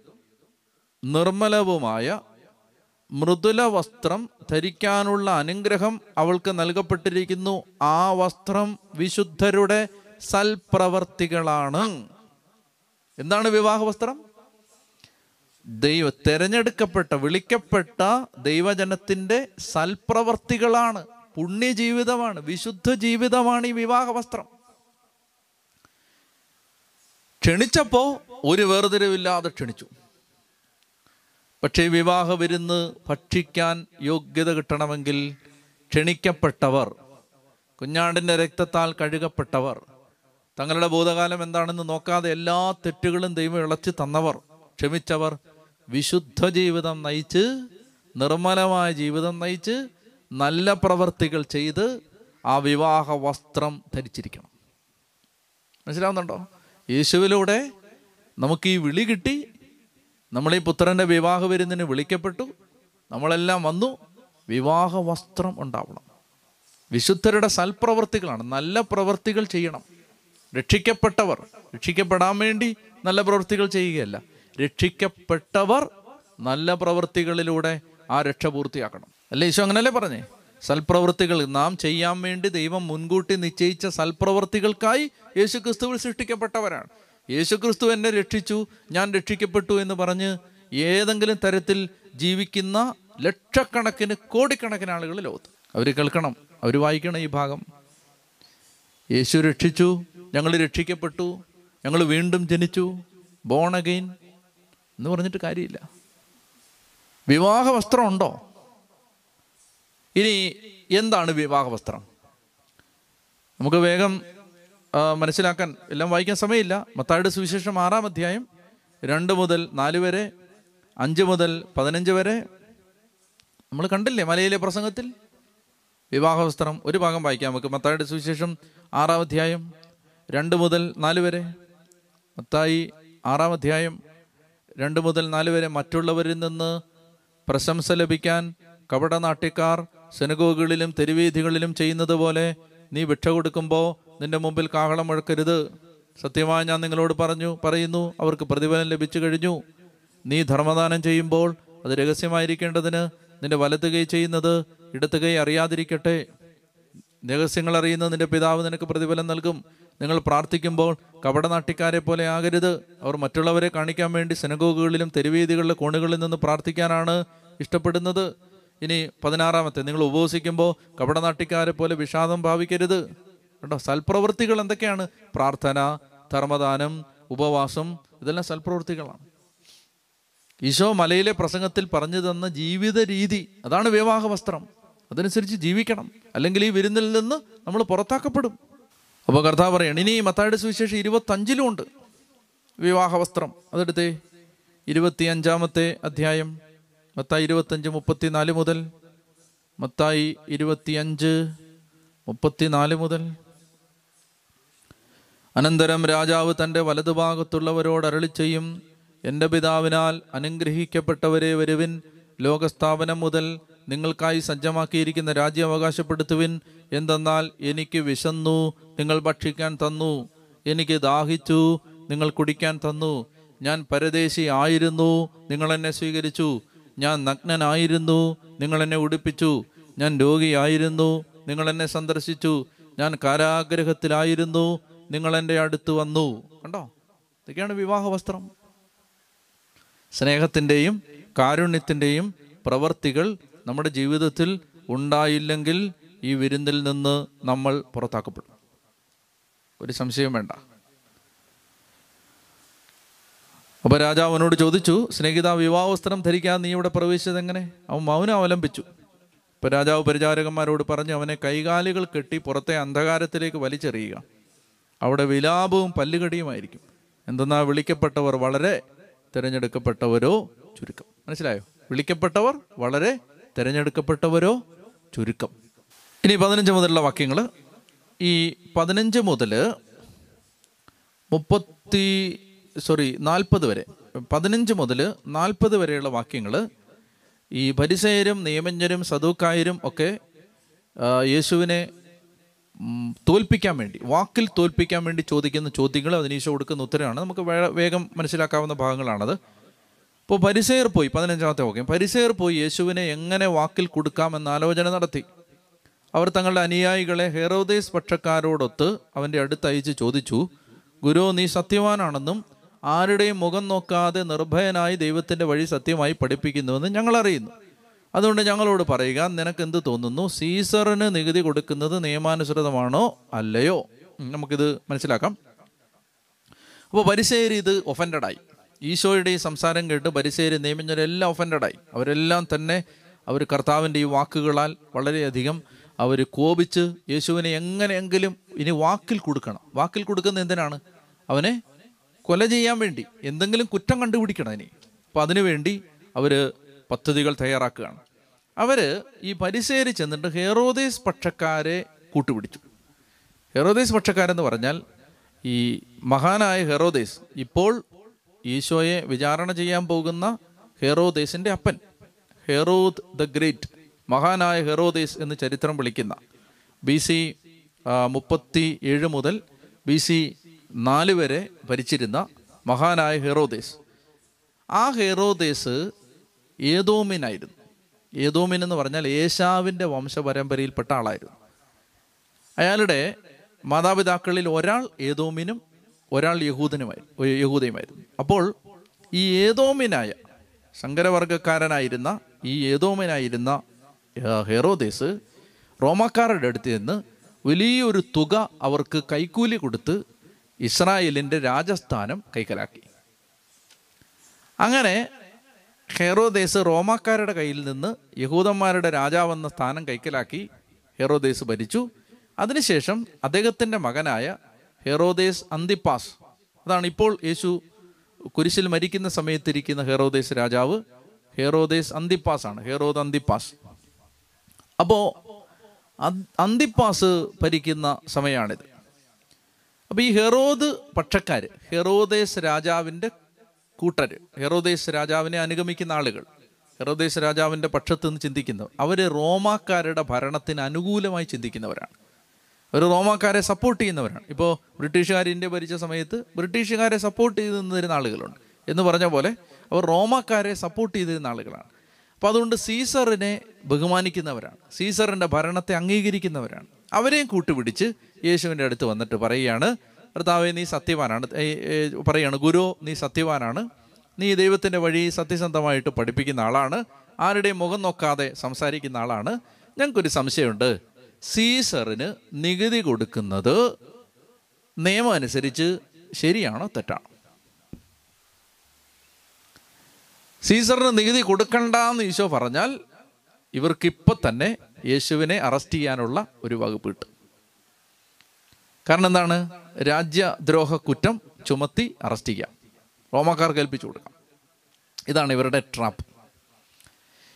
നിർമ്മലവുമായ മൃദുല വസ്ത്രം ധരിക്കാനുള്ള അനുഗ്രഹം അവൾക്ക് നൽകപ്പെട്ടിരിക്കുന്നു. ആ വസ്ത്രം വിശുദ്ധരുടെ സൽപ്രവർത്തികളാണ്. എന്താണ് വിവാഹ വസ്ത്രം? ദൈവ തെരഞ്ഞെടുക്കപ്പെട്ട വിളിക്കപ്പെട്ട ദൈവജനത്തിന്റെ സൽപ്രവർത്തികളാണ്. പുണ്യജീവിതമാണ് വിശുദ്ധ ജീവിതമാണ് ഈ വിവാഹ വസ്ത്രം. ക്ഷണിച്ചപ്പോ ഒരു വേർതിരിവില്ലാതെ ക്ഷണിച്ചു. പക്ഷേ വിവാഹ വിരുന്ന് ഭക്ഷിക്കാൻ യോഗ്യത കിട്ടണമെങ്കിൽ ക്ഷണിക്കപ്പെട്ടവർ കുഞ്ഞാണ്ടിന്റെ രക്തത്താൽ കഴുകപ്പെട്ടവർ തങ്ങളുടെ ഭൂതകാലം എന്താണെന്ന് നോക്കാതെ എല്ലാ തെറ്റുകളും ദൈവം ഇളച്ചു തന്നവർ ക്ഷമിച്ചവർ വിശുദ്ധ ജീവിതം നയിച്ച് നിർമ്മലമായ ജീവിതം നയിച്ച് നല്ല പ്രവർത്തികൾ ചെയ്ത് ആ വിവാഹ വസ്ത്രം ധരിച്ചിരിക്കണം. മനസ്സിലാവുന്നുണ്ടോ? യേശുവിലൂടെ നമുക്ക് ഈ വിളി കിട്ടി. നമ്മൾ ഈ പുത്രന്റെ വിവാഹ വിരുന്നിന് വിളിക്കപ്പെട്ടു. നമ്മളെല്ലാം വന്നു. വിവാഹ വസ്ത്രം ഉണ്ടാവണം. വിശുദ്ധരുടെ സൽപ്രവർത്തികളാണ്. നല്ല പ്രവർത്തികൾ ചെയ്യണം. രക്ഷിക്കപ്പെട്ടവർ രക്ഷിക്കപ്പെടാൻ വേണ്ടി നല്ല പ്രവൃത്തികൾ ചെയ്യുകയല്ല. രക്ഷിക്കപ്പെട്ടവർ നല്ല പ്രവൃത്തികളിലൂടെ ആ രക്ഷ പൂർത്തിയാക്കണം. അല്ലേ? ഈശോ അങ്ങനല്ലേ പറഞ്ഞേ? സൽപ്രവൃത്തികൾ നാം ചെയ്യാൻ വേണ്ടി ദൈവം മുൻകൂട്ടി നിശ്ചയിച്ച സൽപ്രവൃത്തികൾക്കായി യേശു ക്രിസ്തുവിൽ സൃഷ്ടിക്കപ്പെട്ടവരാണ്. യേശു ക്രിസ്തു എന്നെ രക്ഷിച്ചു ഞാൻ രക്ഷിക്കപ്പെട്ടു എന്ന് പറഞ്ഞ് ഏതെങ്കിലും തരത്തിൽ ജീവിക്കുന്ന ലക്ഷക്കണക്കിന് കോടിക്കണക്കിന് ആളുകൾ ലോകത്ത്. അവർ കേൾക്കണം അവർ വായിക്കണം ഈ ഭാഗം. യേശു രക്ഷിച്ചു ഞങ്ങൾ രക്ഷിക്കപ്പെട്ടു ഞങ്ങൾ വീണ്ടും ജനിച്ചു ബോൺ അഗെയിൻ എന്ന് പറഞ്ഞിട്ട് കാര്യമില്ല. വിവാഹ വസ്ത്രം ഉണ്ടോ? ഇനി എന്താണ് വിവാഹ വസ്ത്രം നമുക്ക് വേഗം മനസ്സിലാക്കാൻ എല്ലാം വായിക്കാൻ സമയമില്ല. മത്തായുടെ സുവിശേഷം ആറാം അധ്യായം രണ്ട് മുതൽ നാല് വരെ അഞ്ച് മുതൽ പതിനഞ്ച് വരെ. നമ്മൾ കണ്ടില്ലേ മലയിലെ പ്രസംഗത്തിൽ? വിവാഹ വസ്ത്രം ഒരു ഭാഗം വായിക്കാം നമുക്ക്. മത്തായുടെ സുവിശേഷം ആറാം അധ്യായം രണ്ട് മുതൽ നാല് വരെ. മത്തായി ആറാം അധ്യായം രണ്ട് മുതൽ നാല് വരെ. മറ്റുള്ളവരിൽ നിന്ന് പ്രശംസ ലഭിക്കാൻ കപടനാട്യക്കാർ സെനഗോഗുകളിലും തെരുവീഥികളിലും ചെയ്യുന്നത് പോലെ നീ ഭിക്ഷ കൊടുക്കുമ്പോൾ നിന്റെ മുമ്പിൽ കാഹളം മുഴക്കരുത്. സത്യമായി ഞാൻ നിങ്ങളോട് പറഞ്ഞു പറയുന്നു അവർക്ക് പ്രതിഫലം ലഭിച്ചു കഴിഞ്ഞു. നീ ധർമ്മദാനം ചെയ്യുമ്പോൾ അത് രഹസ്യമായിരിക്കേണ്ടതിന് നിന്റെ വലത്ത് കൈ ചെയ്യുന്നത് ഇടത്ത് കൈ അറിയാതിരിക്കട്ടെ. രഹസ്യങ്ങൾ അറിയുന്ന നിന്റെ പിതാവ് നിനക്ക് പ്രതിഫലം നൽകും. നിങ്ങൾ പ്രാർത്ഥിക്കുമ്പോൾ കപടനാട്ടിക്കാരെ പോലെ ആകരുത്. അവർ മറ്റുള്ളവരെ കാണിക്കാൻ വേണ്ടി സെനഗോഗുകളിലും തെരുവീതികളിലെ കോണുകളിൽ നിന്ന് പ്രാർത്ഥിക്കാനാണ് ഇഷ്ടപ്പെടുന്നത്. ഇനി പതിനാറാമത്തെ നിങ്ങൾ ഉപവസിക്കുമ്പോൾ കപടനാട്ടിക്കാരെ പോലെ വിഷാദം ഭാവിക്കരുത്. കേട്ടോ സൽപ്രവൃത്തികൾ എന്തൊക്കെയാണ്? പ്രാർത്ഥന ധർമ്മദാനം ഉപവാസം ഇതെല്ലാം സൽപ്രവൃത്തികളാണ്. ഈശോ മലയിലെ പ്രസംഗത്തിൽ പറഞ്ഞു തന്ന ജീവിത രീതി അതാണ് വിവാഹ വസ്ത്രം. അതനുസരിച്ച് ജീവിക്കണം. അല്ലെങ്കിൽ ഈ വിരുന്നിൽ നിന്ന് നമ്മൾ പുറത്താക്കപ്പെടും. അപ്പോൾ കർത്താവ് പറയണം ഇനി മത്തായുടെ സുവിശേഷം ഇരുപത്തഞ്ചിലും ഉണ്ട് വിവാഹ വസ്ത്രം. അതെടുത്തേ. ഇരുപത്തി അഞ്ചാമത്തെ അധ്യായം. മത്തായി ഇരുപത്തഞ്ച് മുപ്പത്തിനാല് മുതൽ മത്തായി ഇരുപത്തിയഞ്ച് മുപ്പത്തിനാല് മുതൽ. അനന്തരം രാജാവ് തന്റെ വലതുഭാഗത്തുള്ളവരോട് അരളി ചെയ്യും എന്റെ പിതാവിനാൽ അനുഗ്രഹിക്കപ്പെട്ടവരെ വരുവിൻ. ലോകസ്ഥാപനം മുതൽ നിങ്ങൾക്കായി സജ്ജമാക്കിയിരിക്കുന്ന രാജ്യം അവകാശപ്പെടുത്തുവിൻ. എന്തെന്നാൽ എനിക്ക് വിശന്നു നിങ്ങൾ ഭക്ഷിക്കാൻ തന്നു. എനിക്ക് ദാഹിച്ചു നിങ്ങൾ കുടിക്കാൻ തന്നു. ഞാൻ പരദേശി ആയിരുന്നു നിങ്ങൾ എന്നെ സ്വീകരിച്ചു. ഞാൻ നഗ്നനായിരുന്നു. നിങ്ങൾ എന്നെ ഉടുപ്പിച്ചു. ഞാൻ രോഗിയായിരുന്നു. നിങ്ങൾ എന്നെ സന്ദർശിച്ചു. ഞാൻ കാരാഗ്രഹത്തിലായിരുന്നു. നിങ്ങൾ എന്റെ അടുത്ത് വന്നു. കണ്ടോ? ഇതൊക്കെയാണ് വിവാഹ വസ്ത്രം. സ്നേഹത്തിന്റെയും കാരുണ്യത്തിന്റെയും പ്രവർത്തികൾ നമ്മുടെ ജീവിതത്തിൽ ഉണ്ടായില്ലെങ്കിൽ ഈ വിരുന്നിൽ നിന്ന് നമ്മൾ പുറത്താക്കപ്പെടും. ഒരു സംശയം വേണ്ട. അപ്പൊ രാജാവ് അവനോട് ചോദിച്ചു സ്നേഹിത വിവാഹവസ്ത്രം ധരിക്കാൻ നീ ഇവിടെ പ്രവേശിച്ചത് എങ്ങനെ? അവൻ മൗനം അവലംബിച്ചു. അപ്പോൾ രാജാവ് പരിചാരകന്മാരോട് പറഞ്ഞു അവനെ കൈകാലുകൾ കെട്ടി പുറത്തെ അന്ധകാരത്തിലേക്ക് വലിച്ചെറിയുക. അവിടെ വിലാപവും പല്ലുകടിയുമായിരിക്കും. എന്തെന്നാ വിളിക്കപ്പെട്ടവർ വളരെ തിരഞ്ഞെടുക്കപ്പെട്ടവരോ ചുരുക്കം. മനസ്സിലായോ? വിളിക്കപ്പെട്ടവർ വളരെ തിരഞ്ഞെടുക്കപ്പെട്ടവരോ ചുരുക്കം. ഇനി പതിനഞ്ച് മുതലുള്ള വാക്യങ്ങൾ ഈ പതിനഞ്ച് മുതൽ മുപ്പത്തി സോറി നാൽപ്പത് വരെ. പതിനഞ്ച് മുതൽ നാൽപ്പത് വരെയുള്ള വാക്യങ്ങൾ ഈ പരിസയരും നിയമജ്ഞരും സദൂക്കായരും ഒക്കെ യേശുവിനെ തോൽപ്പിക്കാൻ വേണ്ടി വാക്കിൽ തോൽപ്പിക്കാൻ വേണ്ടി ചോദിക്കുന്ന ചോദ്യങ്ങൾ അതിന് ഈശോ കൊടുക്കുന്ന ഉത്തരമാണ്. നമുക്ക് വേഗം മനസ്സിലാക്കാവുന്ന ഭാഗങ്ങളാണത്. ഇപ്പോൾ പരിസയർ പോയി പതിനഞ്ചാമത്തെ വാക്യം. പരിസയർ പോയി യേശുവിനെ എങ്ങനെ വാക്കിൽ കൊടുക്കാമെന്ന് ആലോചന നടത്തി. അവർ തങ്ങളുടെ അനുയായികളെ ഹെറോദേസ് പക്ഷക്കാരോടൊത്ത് അവന്റെ അടുത്ത് അയച്ച് ചോദിച്ചു ഗുരു നീ സത്യവാനാണെന്നും ആരുടെയും മുഖം നോക്കാതെ നിർഭയനായി ദൈവത്തിന്റെ വഴി സത്യമായി പഠിപ്പിക്കുന്നുവെന്ന് ഞങ്ങൾ അറിയുന്നു അതുകൊണ്ട് ഞങ്ങളോട് പറയുക നിനക്ക് എന്ത് തോന്നുന്നു? സീസറിന് നികുതി കൊടുക്കുന്നത് നിയമാനുസൃതമാണോ അല്ലയോ? നമുക്കിത് മനസ്സിലാക്കാം. അപ്പോൾ പരിശേരി ഇത് ഒഫൻഡഡായി ഈശോയുടെ ഈ സംസാരം കേട്ട് പരിശേരി നിയമിച്ചവരെല്ലാം ഒഫൻഡഡായി അവരെല്ലാം തന്നെ അവർ കർത്താവിന്റെ ഈ വാക്കുകളാൽ വളരെയധികം അവർ കോപിച്ച് യേശുവിനെ എങ്ങനെയെങ്കിലും ഇനി വാക്കിൽ കൊടുക്കണം. വാക്കിൽ കൊടുക്കുന്നത് എന്തിനാണ്? അവനെ കൊല ചെയ്യാൻ വേണ്ടി എന്തെങ്കിലും കുറ്റം കണ്ടുപിടിക്കണം ഇനി. അപ്പം അതിനുവേണ്ടി അവർ പദ്ധതികൾ തയ്യാറാക്കുകയാണ്. അവർ ഈ പരിസേരി ചെന്നിട്ട് ഹെറോദേസ് പക്ഷക്കാരെ കൂട്ടുപിടിച്ചു. ഹെറോദേസ് പക്ഷക്കാരെന്ന് പറഞ്ഞാൽ ഈ മഹാനായ ഹെറോദേസ് ഇപ്പോൾ ഈശോയെ വിചാരണ ചെയ്യാൻ പോകുന്ന ഹെറോദേസിന്റെ അപ്പൻ ഹെറോദ് ദ ഗ്രേറ്റ് മഹാനായ ഹെറോദേസ് എന്ന് ചരിത്രം വിളിക്കുന്ന ബി സി മുപ്പത്തി ഏഴ് മുതൽ ബി സി നാല് വരെ ഭരിച്ചിരുന്ന മഹാനായ ഹെറോദേസ്. ആ ഹെറോദേസ് ഏതോമിനായിരുന്നു ഏതോമിൻ എന്ന് പറഞ്ഞാൽ ഏശാവിന്റെ വംശപരമ്പരയിൽപ്പെട്ട ആളായിരുന്നു. അയാളുടെ മാതാപിതാക്കളിൽ ഒരാൾ ഏതോമിനും ഒരാൾ യഹൂദനുമായി യഹൂദയുമായിരുന്നു. അപ്പോൾ ഈ ഏതോമിനായ ശങ്കരവർഗക്കാരനായിരുന്ന ഈ ഏതോമിനായിരുന്ന ഹെറോദേസ് റോമാക്കാരുടെ അടുത്ത് നിന്ന് വലിയൊരു തുക അവർക്ക് കൈക്കൂലി കൊടുത്ത് ഇസ്രായേലിന്റെ രാജസ്ഥാനം കൈക്കലാക്കി. അങ്ങനെ ഹെറോദേസ് റോമാക്കാരുടെ കയ്യിൽ നിന്ന് യഹൂദന്മാരുടെ രാജാവെന്ന സ്ഥാനം കൈക്കലാക്കി ഹെറോദേസ് ഭരിച്ചു. അതിനുശേഷം അദ്ദേഹത്തിന്റെ മകനായ ഹെറോദേസ് അന്തിപ്പാസ് അതാണ് ഇപ്പോൾ യേശു കുരിശിൽ മരിക്കുന്ന സമയത്തിരിക്കുന്ന ഹെറോദേസ് രാജാവ് ഹെറോദേസ് അന്തിപ്പാസ് ആണ് ഹെറോദ് അന്തിപ്പാസ്. അപ്പോൾ അന്തിപ്പാസ് ഭരിക്കുന്ന സമയമാണിത് അപ്പോൾ ഈ ഹെറോദ് പക്ഷക്കാർ ഹെറോദേശ് രാജാവിന്റെ കൂട്ടർ ഹെറോദേശ് രാജാവിനെ അനുഗമിക്കുന്ന ആളുകൾ ഹെറോദേശ് രാജാവിന്റെ പക്ഷത്ത് നിന്ന് ചിന്തിക്കുന്നവർ അവർ റോമാക്കാരുടെ ഭരണത്തിന് അനുകൂലമായി ചിന്തിക്കുന്നവരാണ്. അവർ റോമാക്കാരെ സപ്പോർട്ട് ചെയ്യുന്നവരാണ്. ഇപ്പോൾ ബ്രിട്ടീഷുകാർ ഇന്ത്യ ഭരിച്ച സമയത്ത് ബ്രിട്ടീഷുകാരെ സപ്പോർട്ട് ചെയ്ത് ആളുകളുണ്ട്. എന്ന് പറഞ്ഞ പോലെ അവർ റോമാക്കാരെ സപ്പോർട്ട് ചെയ്തിരുന്ന ആളുകളാണ്. അപ്പോൾ അതുകൊണ്ട് സീസറിനെ ബഹുമാനിക്കുന്നവരാണ്. സീസറിന്റെ ഭരണത്തെ അംഗീകരിക്കുന്നവരാണ്. അവരെയും കൂട്ടുപിടിച്ച് യേശുവിന്റെ അടുത്ത് വന്നിട്ട് പറയുകയാണ് കർത്താവെ നീ സത്യവാനാണ്. പറയാണ് ഗുരു നീ സത്യവാനാണ്. നീ ദൈവത്തിന്റെ വഴി സത്യസന്ധമായിട്ട് പഠിപ്പിക്കുന്ന ആളാണ്. ആരുടെയും മുഖം നോക്കാതെ സംസാരിക്കുന്ന ആളാണ്. ഞങ്ങൾക്കൊരു സംശയമുണ്ട്. സീസറിന് നികുതി കൊടുക്കുന്നത് നിയമം അനുസരിച്ച് ശരിയാണോ തെറ്റാണോ? സീസറിന് നികുതി കൊടുക്കണ്ട എന്ന് ഈശോ പറഞ്ഞാൽ ഇവർക്കിപ്പോൾ തന്നെ യേശുവിനെ അറസ്റ്റ് ചെയ്യാനുള്ള ഒരു വകുപ്പ് കിട്ടും. കാരണം എന്താണ്? രാജ്യദ്രോഹ കുറ്റം ചുമത്തി അറസ്റ്റ് ചെയ്യാം റോമാക്കാർ കൽപ്പിച്ചു കൊടുക്കാം. ഇതാണ് ഇവരുടെ ട്രാപ്പ്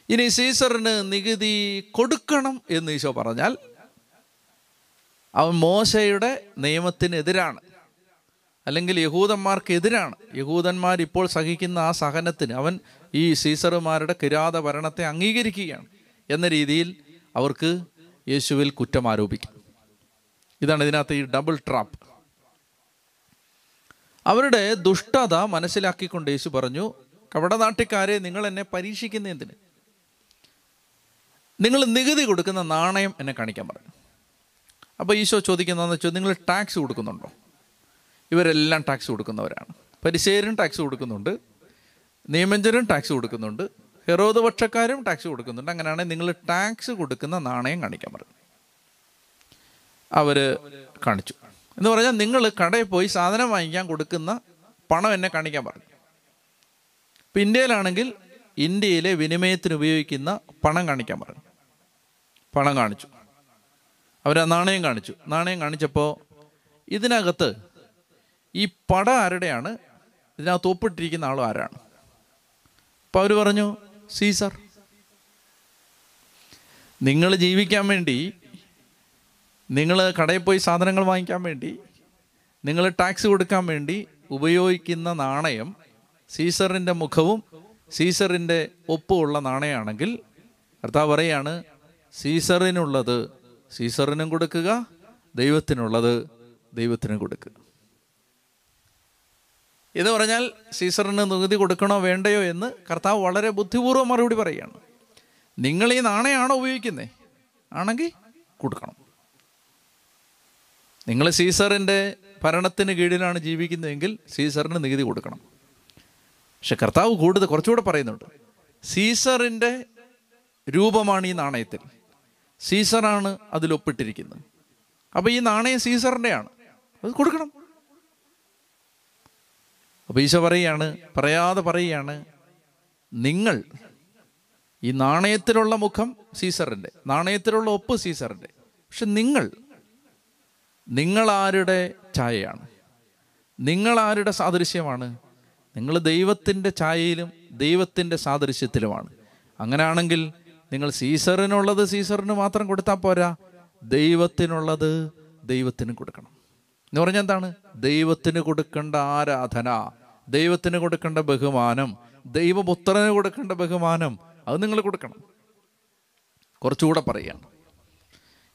ഇനി സീസറിന് നികുതി കൊടുക്കണം എന്ന് ഈശോ പറഞ്ഞാൽ അവൻ മോശയുടെ നിയമത്തിനെതിരാണ്. അല്ലെങ്കിൽ യഹൂദന്മാർക്കെതിരാണ്. യഹൂദന്മാർ ഇപ്പോൾ സഹിക്കുന്ന ആ സഹനത്തിന് അവൻ ഈ സീസറുമാരുടെ കിരാത ഭരണത്തെ അംഗീകരിക്കുകയാണ്. എന്ന രീതിയിൽ അവർക്ക് യേശുവിൽ കുറ്റം ആരോപിക്കും. ഇതാണ് ഇതിനകത്ത് ഈ ഡബിൾ ട്രാപ്പ് അവരുടെ ദുഷ്ടത മനസ്സിലാക്കിക്കൊണ്ട് യേശു പറഞ്ഞു കവടനാട്ടിക്കാരെ നിങ്ങൾ എന്നെ പരീക്ഷിക്കുന്ന എന്തിന്? നിങ്ങൾ നികുതി കൊടുക്കുന്ന നാണയം എന്നെ കാണിക്കാൻ പറഞ്ഞു. അപ്പോൾ ഈശോ ചോദിക്കുന്നതെന്ന് വെച്ചാൽ നിങ്ങൾ ടാക്സ് കൊടുക്കുന്നുണ്ടോ? ഇവരെല്ലാം ടാക്സ് കൊടുക്കുന്നവരാണ്. പരിശേരും ടാക്സ് കൊടുക്കുന്നുണ്ട് നിയമഞ്ചരും ടാക്സ് കൊടുക്കുന്നുണ്ട് ഹെറോദ് പക്ഷക്കാരും ടാക്സ് കൊടുക്കുന്നുണ്ട്. അങ്ങനെയാണെങ്കിൽ നിങ്ങൾ ടാക്സ് കൊടുക്കുന്ന നാണയം കാണിക്കാൻ പറഞ്ഞു. അവർ കാണിച്ചു. എന്ന് പറഞ്ഞാൽ നിങ്ങൾ കടയിൽ പോയി സാധനം വാങ്ങിക്കാൻ കൊടുക്കുന്ന പണം എന്നെ കാണിക്കാൻ പറഞ്ഞു. ഇപ്പം ഇന്ത്യയിലാണെങ്കിൽ ഇന്ത്യയിലെ വിനിമയത്തിന് ഉപയോഗിക്കുന്ന പണം കാണിക്കാൻ പറഞ്ഞു. പണം കാണിച്ചു. അവർ നാണയം കാണിച്ചു. നാണയം കാണിച്ചപ്പോൾ ഇതിനകത്ത് ഈ പട ആരുടെയാണ്? ഇതിനകത്ത് ഒപ്പിട്ടിരിക്കുന്ന ആളും ആരാണ്? അപ്പോൾ അവർ പറഞ്ഞു സീസർ നിങ്ങൾ ജീവിക്കാൻ വേണ്ടി നിങ്ങൾ കടയിൽ പോയി സാധനങ്ങൾ വാങ്ങിക്കാൻ വേണ്ടി നിങ്ങൾ ടാക്സ് കൊടുക്കാൻ വേണ്ടി ഉപയോഗിക്കുന്ന നാണയം സീസറിന്റെ മുഖവും സീസറിന്റെ ഒപ്പുമുള്ള നാണയമാണെങ്കിൽ കർത്താവ് പറയാണ് സീസറിനുള്ളത് സീസറിനും കൊടുക്കുക ദൈവത്തിനുള്ളത് ദൈവത്തിനും കൊടുക്കുക. എന്ന് പറഞ്ഞാൽ സീസറിന് നികുതി കൊടുക്കണോ വേണ്ടയോ എന്ന് കർത്താവ് വളരെ ബുദ്ധിപൂർവം മറുപടി പറയുകയാണ്. നിങ്ങൾ ഈ നാണയമാണോ ഉപയോഗിക്കുന്നത് ആണെങ്കിൽ കൊടുക്കണം. നിങ്ങൾ സീസറിന്റെ ഭരണത്തിന് കീഴിലാണ് ജീവിക്കുന്നതെങ്കിൽ സീസറിന് നികുതി കൊടുക്കണം. പക്ഷെ കർത്താവ് കൂടുതൽ കുറച്ചുകൂടെ പറയുന്നുണ്ട്. സീസറിന്റെ രൂപമാണ് ഈ നാണയത്തിൽ. സീസറാണ് അതിൽ ഒപ്പിട്ടിരിക്കുന്നത്. അപ്പോൾ ഈ നാണയം സീസറിന്റെയാണ് അത് കൊടുക്കണം. അപ്പോൾ ഈശോ പറയുകയാണ് പറയാതെ പറയുകയാണ് നിങ്ങൾ ഈ നാണയത്തിലുള്ള മുഖം സീസറിന്റെ നാണയത്തിലുള്ള ഒപ്പ് സീസറിന്റെ പക്ഷെ നിങ്ങൾ നിങ്ങൾ ആരുടെ ഛായയാണ്. നിങ്ങളാരുടെ സാദൃശ്യമാണ്. നിങ്ങൾ ദൈവത്തിന്റെ ഛായയിലും ദൈവത്തിന്റെ സാദൃശ്യത്തിലുമാണ്. അങ്ങനെയാണെങ്കിൽ നിങ്ങൾ സീസറിനുള്ളത് സീസറിന് മാത്രം കൊടുത്താൽ പോരാ. ദൈവത്തിനുള്ളത് ദൈവത്തിന് കൊടുക്കണം. എന്ന് പറഞ്ഞാൽ എന്താണ്? ദൈവത്തിന് കൊടുക്കേണ്ട ആരാധന ദൈവത്തിന് കൊടുക്കേണ്ട ബഹുമാനം ദൈവപുത്രന് കൊടുക്കേണ്ട ബഹുമാനം അത് നിങ്ങൾ കൊടുക്കണം. കുറച്ചുകൂടെ പറയുകയാണ്.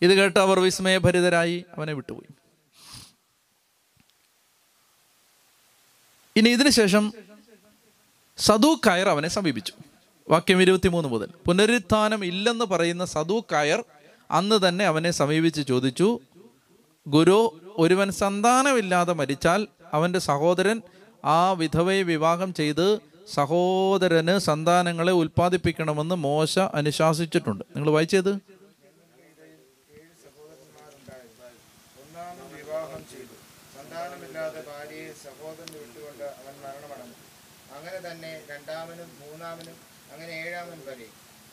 ഇത് കേട്ട് അവർ വിസ്മയഭരിതരായി അവനെ വിട്ടുപോയി. ഇനി ഇതിനുശേഷം സദൂക്കായർ അവനെ സമീപിച്ചു. വാക്യം ഇരുപത്തിമൂന്ന് മുതൽ. പുനരുത്ഥാനം ഇല്ലെന്ന് പറയുന്ന സദൂക്കായർ അന്ന് തന്നെ അവനെ സമീപിച്ച് ചോദിച്ചു ഗുരു ഒരുവൻ സന്താനമില്ലാതെ മരിച്ചാൽ അവന്റെ സഹോദരൻ ആ വിധവയെ വിവാഹം ചെയ്ത് സഹോദരന് സന്താനങ്ങളെ ഉൽപ്പാദിപ്പിക്കണമെന്ന് മോശ അനുശാസിച്ചിട്ടുണ്ട്. നിങ്ങൾ വായിച്ചത്? ഒന്നാമൻ വിവാഹം ചെയ്തു. സന്താനമില്ലാതെ ഭാര്യയെ സഹോദരന് വിട്ടുകൊണ്ട് അവൻ മരണമടഞ്ഞു. അങ്ങനെ തന്നെ രണ്ടാമനും മൂന്നാമനും അങ്ങനെ ഏഴാമൻ വരെ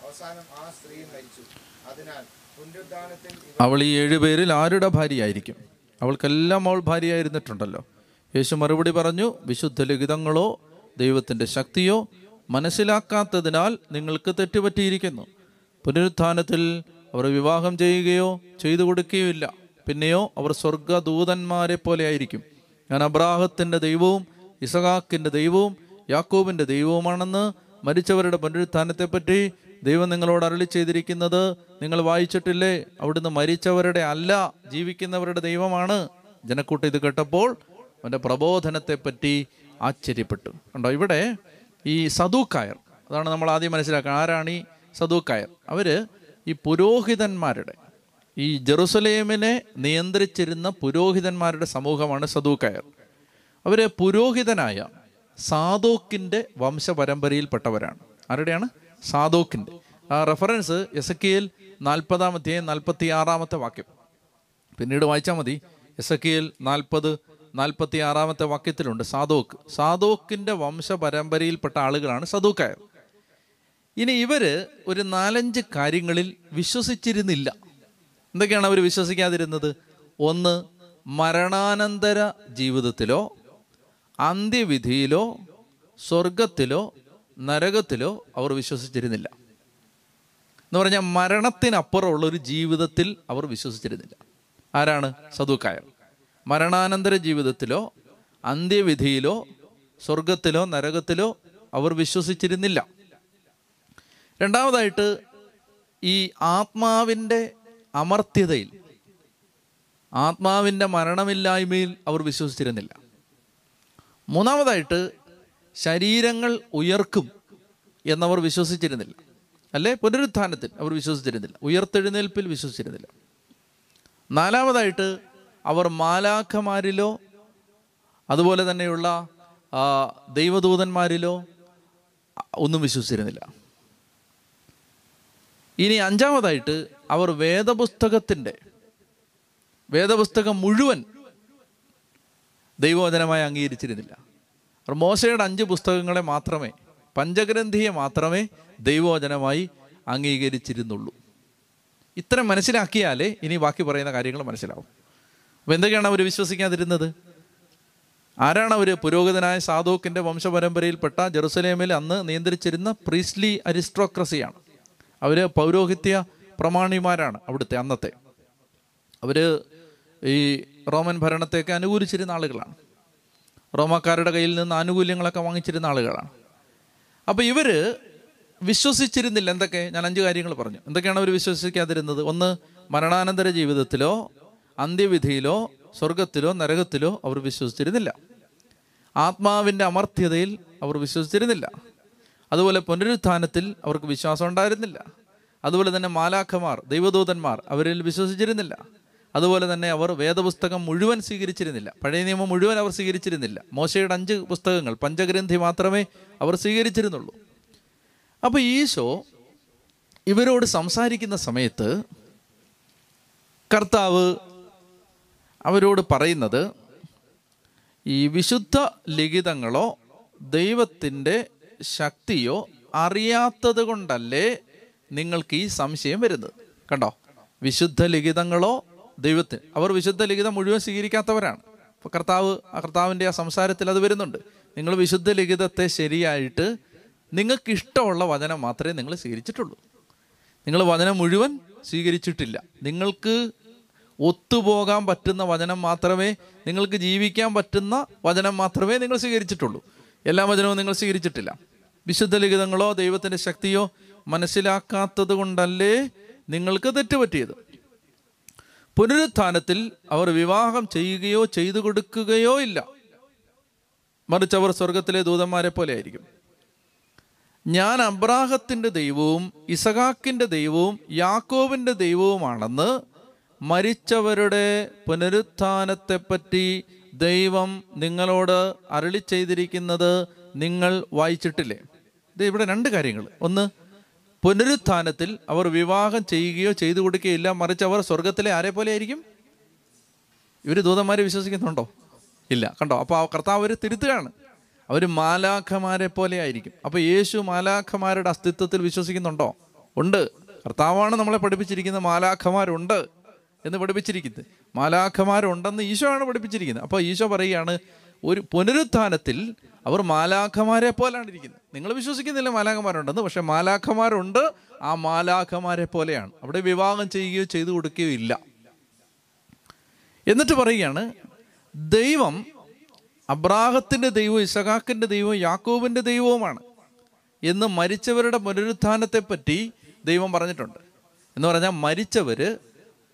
അവസാനം ആ സ്ത്രീ മരിച്ചു. അതിനാൽ പുനരുദ്ധാനത്തിൽ അവൾ ഈ ഏഴുപേരിൽ ആരുടെ ഭാര്യയായിരിക്കും? അവൾക്കെല്ലാം അവൾ ഭാര്യയായിരുന്നിട്ടുണ്ടല്ലോ. യേശു മറുപടി പറഞ്ഞു വിശുദ്ധ ലിഖിതങ്ങളോ ദൈവത്തിന്റെ ശക്തിയോ മനസ്സിലാക്കാത്തതിനാൽ നിങ്ങൾക്ക് തെറ്റുപറ്റിയിരിക്കുന്നു. പുനരുത്ഥാനത്തിൽ അവർ വിവാഹം ചെയ്യുകയോ ചെയ്തു കൊടുക്കുകയുമില്ല. പിന്നെയോ അവർ സ്വർഗദൂതന്മാരെ പോലെ ആയിരിക്കും. ഞാൻ അബ്രാഹത്തിന്റെ ദൈവവും ഇസഹാക്കിന്റെ ദൈവവും യാക്കോബിന്റെ ദൈവവുമാണെന്ന് മരിച്ചവരുടെ പുനരുത്ഥാനത്തെപ്പറ്റി ദൈവം നിങ്ങളോട് അരളി ചെയ്തിരിക്കുന്നത് നിങ്ങൾ വായിച്ചിട്ടില്ലേ? അവിടുന്ന് മരിച്ചവരുടെ അല്ല ജീവിക്കുന്നവരുടെ ദൈവമാണ്. ജനക്കൂട്ടം ഇത് കേട്ടപ്പോൾ അവന്റെ പ്രബോധനത്തെപ്പറ്റി ആശ്ചര്യപ്പെട്ടു. കണ്ടോ ഇവിടെ ഈ സദൂക്കായർ അതാണ് നമ്മൾ ആദ്യം മനസ്സിലാക്കുക ആരാണ് ഈ സദൂക്കായർ? അവർ ഈ പുരോഹിതന്മാരുടെ ഈ ജെറുസലേമിനെ നിയന്ത്രിച്ചിരുന്ന പുരോഹിതന്മാരുടെ സമൂഹമാണ് സദൂക്കായർ. അവർ പുരോഹിതനായ സാദോക്കിന്റെ വംശപരമ്പരയിൽപ്പെട്ടവരാണ്. ആരുടെയാണ്? സാദോക്കിന്റെ ആ റെഫറൻസ് എസക്കിയൽ നാൽപ്പതാം അധ്യായം നാൽപ്പത്തി ആറാമത്തെ വാക്യം. പിന്നീട് വായിച്ചാൽ മതി. എസ് കെയിൽ നാൽപ്പത് നാൽപ്പത്തി ആറാമത്തെ വാക്യത്തിലുണ്ട് സാദോക്ക്. സാദോക്കിന്റെ വംശപരമ്പരയിൽപ്പെട്ട ആളുകളാണ് സദൂക്കായർ. ഇനി ഇവർ ഒരു നാലഞ്ച് കാര്യങ്ങളിൽ വിശ്വസിച്ചിരുന്നില്ല. എന്തൊക്കെയാണ് അവർ വിശ്വസിക്കാതിരുന്നത്? ഒന്ന് മരണാനന്തര ജീവിതത്തിലോ അന്ത്യവിധിയിലോ സ്വർഗത്തിലോ നരകത്തിലോ അവർ വിശ്വസിച്ചിരുന്നില്ല. എന്ന് പറഞ്ഞാൽ മരണത്തിനപ്പുറമുള്ള ഒരു ജീവിതത്തിൽ അവർ വിശ്വസിച്ചിരുന്നില്ല. ആരാണ്? സദുക്കായർ. മരണാനന്തര ജീവിതത്തിലോ അന്ത്യവിധിയിലോ സ്വർഗത്തിലോ നരകത്തിലോ അവർ വിശ്വസിച്ചിരുന്നില്ല. രണ്ടാമതായിട്ട് ഈ ആത്മാവിന്റെ അമർത്യതയിൽ. ആത്മാവിന്റെ മരണമില്ലായ്മയിൽ അവർ വിശ്വസിച്ചിരുന്നില്ല. മൂന്നാമതായിട്ട് ശരീരങ്ങൾ ഉയർക്കും എന്നവർ വിശ്വസിച്ചിരുന്നില്ല. അല്ലേ? പുനരുത്ഥാനത്തിൽ അവർ വിശ്വസിച്ചിരുന്നില്ല. ഉയർത്തെഴുന്നേൽപ്പിൽ വിശ്വസിച്ചിരുന്നില്ല. നാലാമതായിട്ട് അവർ മാലാഖമാരിലോ അതുപോലെ തന്നെയുള്ള ദൈവദൂതന്മാരിലോ ഒന്നും വിശ്വസിച്ചിരുന്നില്ല. ഇനി അഞ്ചാമതായിട്ട് അവർ വേദപുസ്തകത്തിന്റെ വേദപുസ്തകം മുഴുവൻ ദൈവവചനമായി അംഗീകരിച്ചിരുന്നില്ല. അവർ മോശയുടെ അഞ്ച് പുസ്തകങ്ങളെ മാത്രമേ പഞ്ചഗ്രന്ഥിയെ മാത്രമേ ദൈവവചനമായി അംഗീകരിച്ചിരുന്നുള്ളൂ. ഇത്രയും മനസ്സിലാക്കിയാലേ ഇനി ബാക്കി പറയുന്ന കാര്യങ്ങൾ മനസ്സിലാവും. അപ്പോൾ എന്തൊക്കെയാണ് അവർ വിശ്വസിക്കാതിരുന്നത്? ആരാണ് അവർ? പുരോഹിതനായ സാധോക്കിന്റെ വംശപരമ്പരയിൽപ്പെട്ട ജെറുസലേമിൽ അന്ന് നിയന്ത്രിച്ചിരുന്ന പ്രീസ്ലി അരിസ്ട്രോക്രസിയാണ് അവർ പൗരോഹിത്യ പ്രമാണിമാരാണ് അവിടുത്തെ അന്നത്തെ. അവർ ഈ റോമൻ ഭരണത്തെയൊക്കെ അനുകൂലിച്ചിരുന്ന ആളുകളാണ്. റോമാക്കാരുടെ കയ്യിൽ നിന്ന് ആനുകൂല്യങ്ങളൊക്കെ വാങ്ങിച്ചിരുന്ന ആളുകളാണ്. അപ്പോൾ ഇവർ വിശ്വസിച്ചിരുന്നില്ല എന്തൊക്കെ? ഞാൻ അഞ്ച് കാര്യങ്ങൾ പറഞ്ഞു. എന്തൊക്കെയാണ് അവർ വിശ്വസിക്കാതിരുന്നത്? ഒന്ന് മരണാനന്തര ജീവിതത്തിലോ അന്ത്യവിധിയിലോ സ്വർഗത്തിലോ നരകത്തിലോ അവർ വിശ്വസിച്ചിരുന്നില്ല. ആത്മാവിന്റെ അമർത്യതയിൽ അവർ വിശ്വസിച്ചിരുന്നില്ല. അതുപോലെ പുനരുത്ഥാനത്തിൽ അവർക്ക് വിശ്വാസം ഉണ്ടായിരുന്നില്ല. അതുപോലെ തന്നെ മാലാഖമാർ ദൈവദൂതന്മാർ അവരിൽ വിശ്വസിച്ചിരുന്നില്ല. അതുപോലെ തന്നെ അവർ വേദപുസ്തകം മുഴുവൻ സ്വീകരിച്ചിരുന്നില്ല. പഴയ നിയമം മുഴുവൻ അവർ സ്വീകരിച്ചിരുന്നില്ല. മോശയുടെ അഞ്ച് പുസ്തകങ്ങൾ പഞ്ചഗ്രന്ഥി മാത്രമേ അവർ സ്വീകരിച്ചിരുന്നുള്ളൂ. അപ്പോൾ ഈശോ ഇവരോട് സംസാരിക്കുന്ന സമയത്ത് കർത്താവ് അവരോട് പറയുന്നത് ഈ വിശുദ്ധ ലിഖിതങ്ങളോ ദൈവത്തിന്റെ ശക്തിയോ അറിയാത്തത് കൊണ്ടല്ലേ നിങ്ങൾക്ക് ഈ സംശയം വരുന്നത്. കണ്ടോ? വിശുദ്ധ ലിഖിതങ്ങളോ ദൈവത്തിന് അവർ വിശുദ്ധ ലിഖിതം മുഴുവൻ സ്വീകരിക്കാത്തവരാണ്. കർത്താവ് കർത്താവിന്റെ ആ സംസാരത്തിൽ അത് വരുന്നുണ്ട്. നിങ്ങൾ വിശുദ്ധ ലിഖിതത്തെ ശരിയായിട്ട് നിങ്ങൾക്ക് ഇഷ്ടമുള്ള വചനം മാത്രമേ നിങ്ങൾ സ്വീകരിച്ചിട്ടുള്ളൂ. നിങ്ങൾ വചനം മുഴുവൻ സ്വീകരിച്ചിട്ടില്ല. നിങ്ങൾക്ക് ഒത്തുപോകാൻ പറ്റുന്ന വചനം മാത്രമേ നിങ്ങൾക്ക് ജീവിക്കാൻ പറ്റുന്ന വചനം മാത്രമേ നിങ്ങൾ സ്വീകരിച്ചിട്ടുള്ളൂ. എല്ലാ വചനവും നിങ്ങൾ സ്വീകരിച്ചിട്ടില്ല. വിശുദ്ധ ലിഖിതങ്ങളോ ദൈവത്തിന്റെ ശക്തിയോ മനസ്സിലാക്കാത്തത് കൊണ്ടല്ലേ നിങ്ങൾക്ക് തെറ്റുപറ്റിയത്. പുനരുത്ഥാനത്തിൽ അവർ വിവാഹം ചെയ്യുകയോ ചെയ്തു കൊടുക്കുകയോ ഇല്ല. മറിച്ച് അവർ സ്വർഗത്തിലെ ദൂതന്മാരെ പോലെ ആയിരിക്കും. ഞാൻ അബ്രാഹത്തിന്റെ ദൈവവും ഇസഹാക്കിന്റെ ദൈവവും യാക്കോവിന്റെ ദൈവവുമാണെന്ന് മരിച്ചവരുടെ പുനരുത്ഥാനത്തെപ്പറ്റി ദൈവം നിങ്ങളോട് അരളി ചെയ്തിരിക്കുന്നത് നിങ്ങൾ വായിച്ചിട്ടില്ലേ? ഇത് ഇവിടെ രണ്ട് കാര്യങ്ങൾ. ഒന്ന് പുനരുത്ഥാനത്തിൽ അവർ വിവാഹം ചെയ്യുകയോ ചെയ്തു കൊടുക്കുകയില്ല മറിച്ച് അവർ സ്വർഗത്തിലെ ആരെ പോലെ ആയിരിക്കും? ഇവർ ദൂതന്മാരെ വിശ്വസിക്കുന്നുണ്ടോ? ഇല്ല. കണ്ടോ? അപ്പോൾ കർത്താവ് അവർ തിരുത്തുകയാണ്. അവർ മാലാഖമാരെ പോലെ ആയിരിക്കും. അപ്പോൾ യേശു മാലാഖമാരുടെ അസ്തിത്വത്തിൽ വിശ്വസിക്കുന്നുണ്ടോ? ഉണ്ട്. കർത്താവാണ് നമ്മളെ പഠിപ്പിച്ചിരിക്കുന്ന മാലാഖമാരുണ്ട്. എന്ന് പഠിപ്പിച്ചിരിക്കുന്നത്. മാലാഖമാരുണ്ടെന്ന് ഈശോ ആണ് പഠിപ്പിച്ചിരിക്കുന്നത്. അപ്പോൾ ഈശോ പറയുകയാണ് ഒരു പുനരുത്ഥാനത്തിൽ അവർ മാലാഖമാരെ പോലാണ് ഇരിക്കുന്നത്. നിങ്ങൾ വിശ്വസിക്കുന്നില്ല മാലാഖമാരുണ്ടെന്ന് പക്ഷെ മാലാഖമാരുണ്ട് ആ മാലാഖമാരെ പോലെയാണ്. അവിടെ വിവാഹം ചെയ്യുകയോ ചെയ്തു കൊടുക്കുകയോ ഇല്ല. എന്നിട്ട് പറയുകയാണ് ദൈവം അബ്രാഹത്തിന്റെ ദൈവവും ഇസഹാക്കിന്റെ ദൈവവും യാക്കോബിന്റെ ദൈവവുമാണ്. എന്ന് മരിച്ചവരുടെ പുനരുത്ഥാനത്തെപ്പറ്റി ദൈവം പറഞ്ഞിട്ടുണ്ട്. എന്ന് പറഞ്ഞാൽ മരിച്ചവർ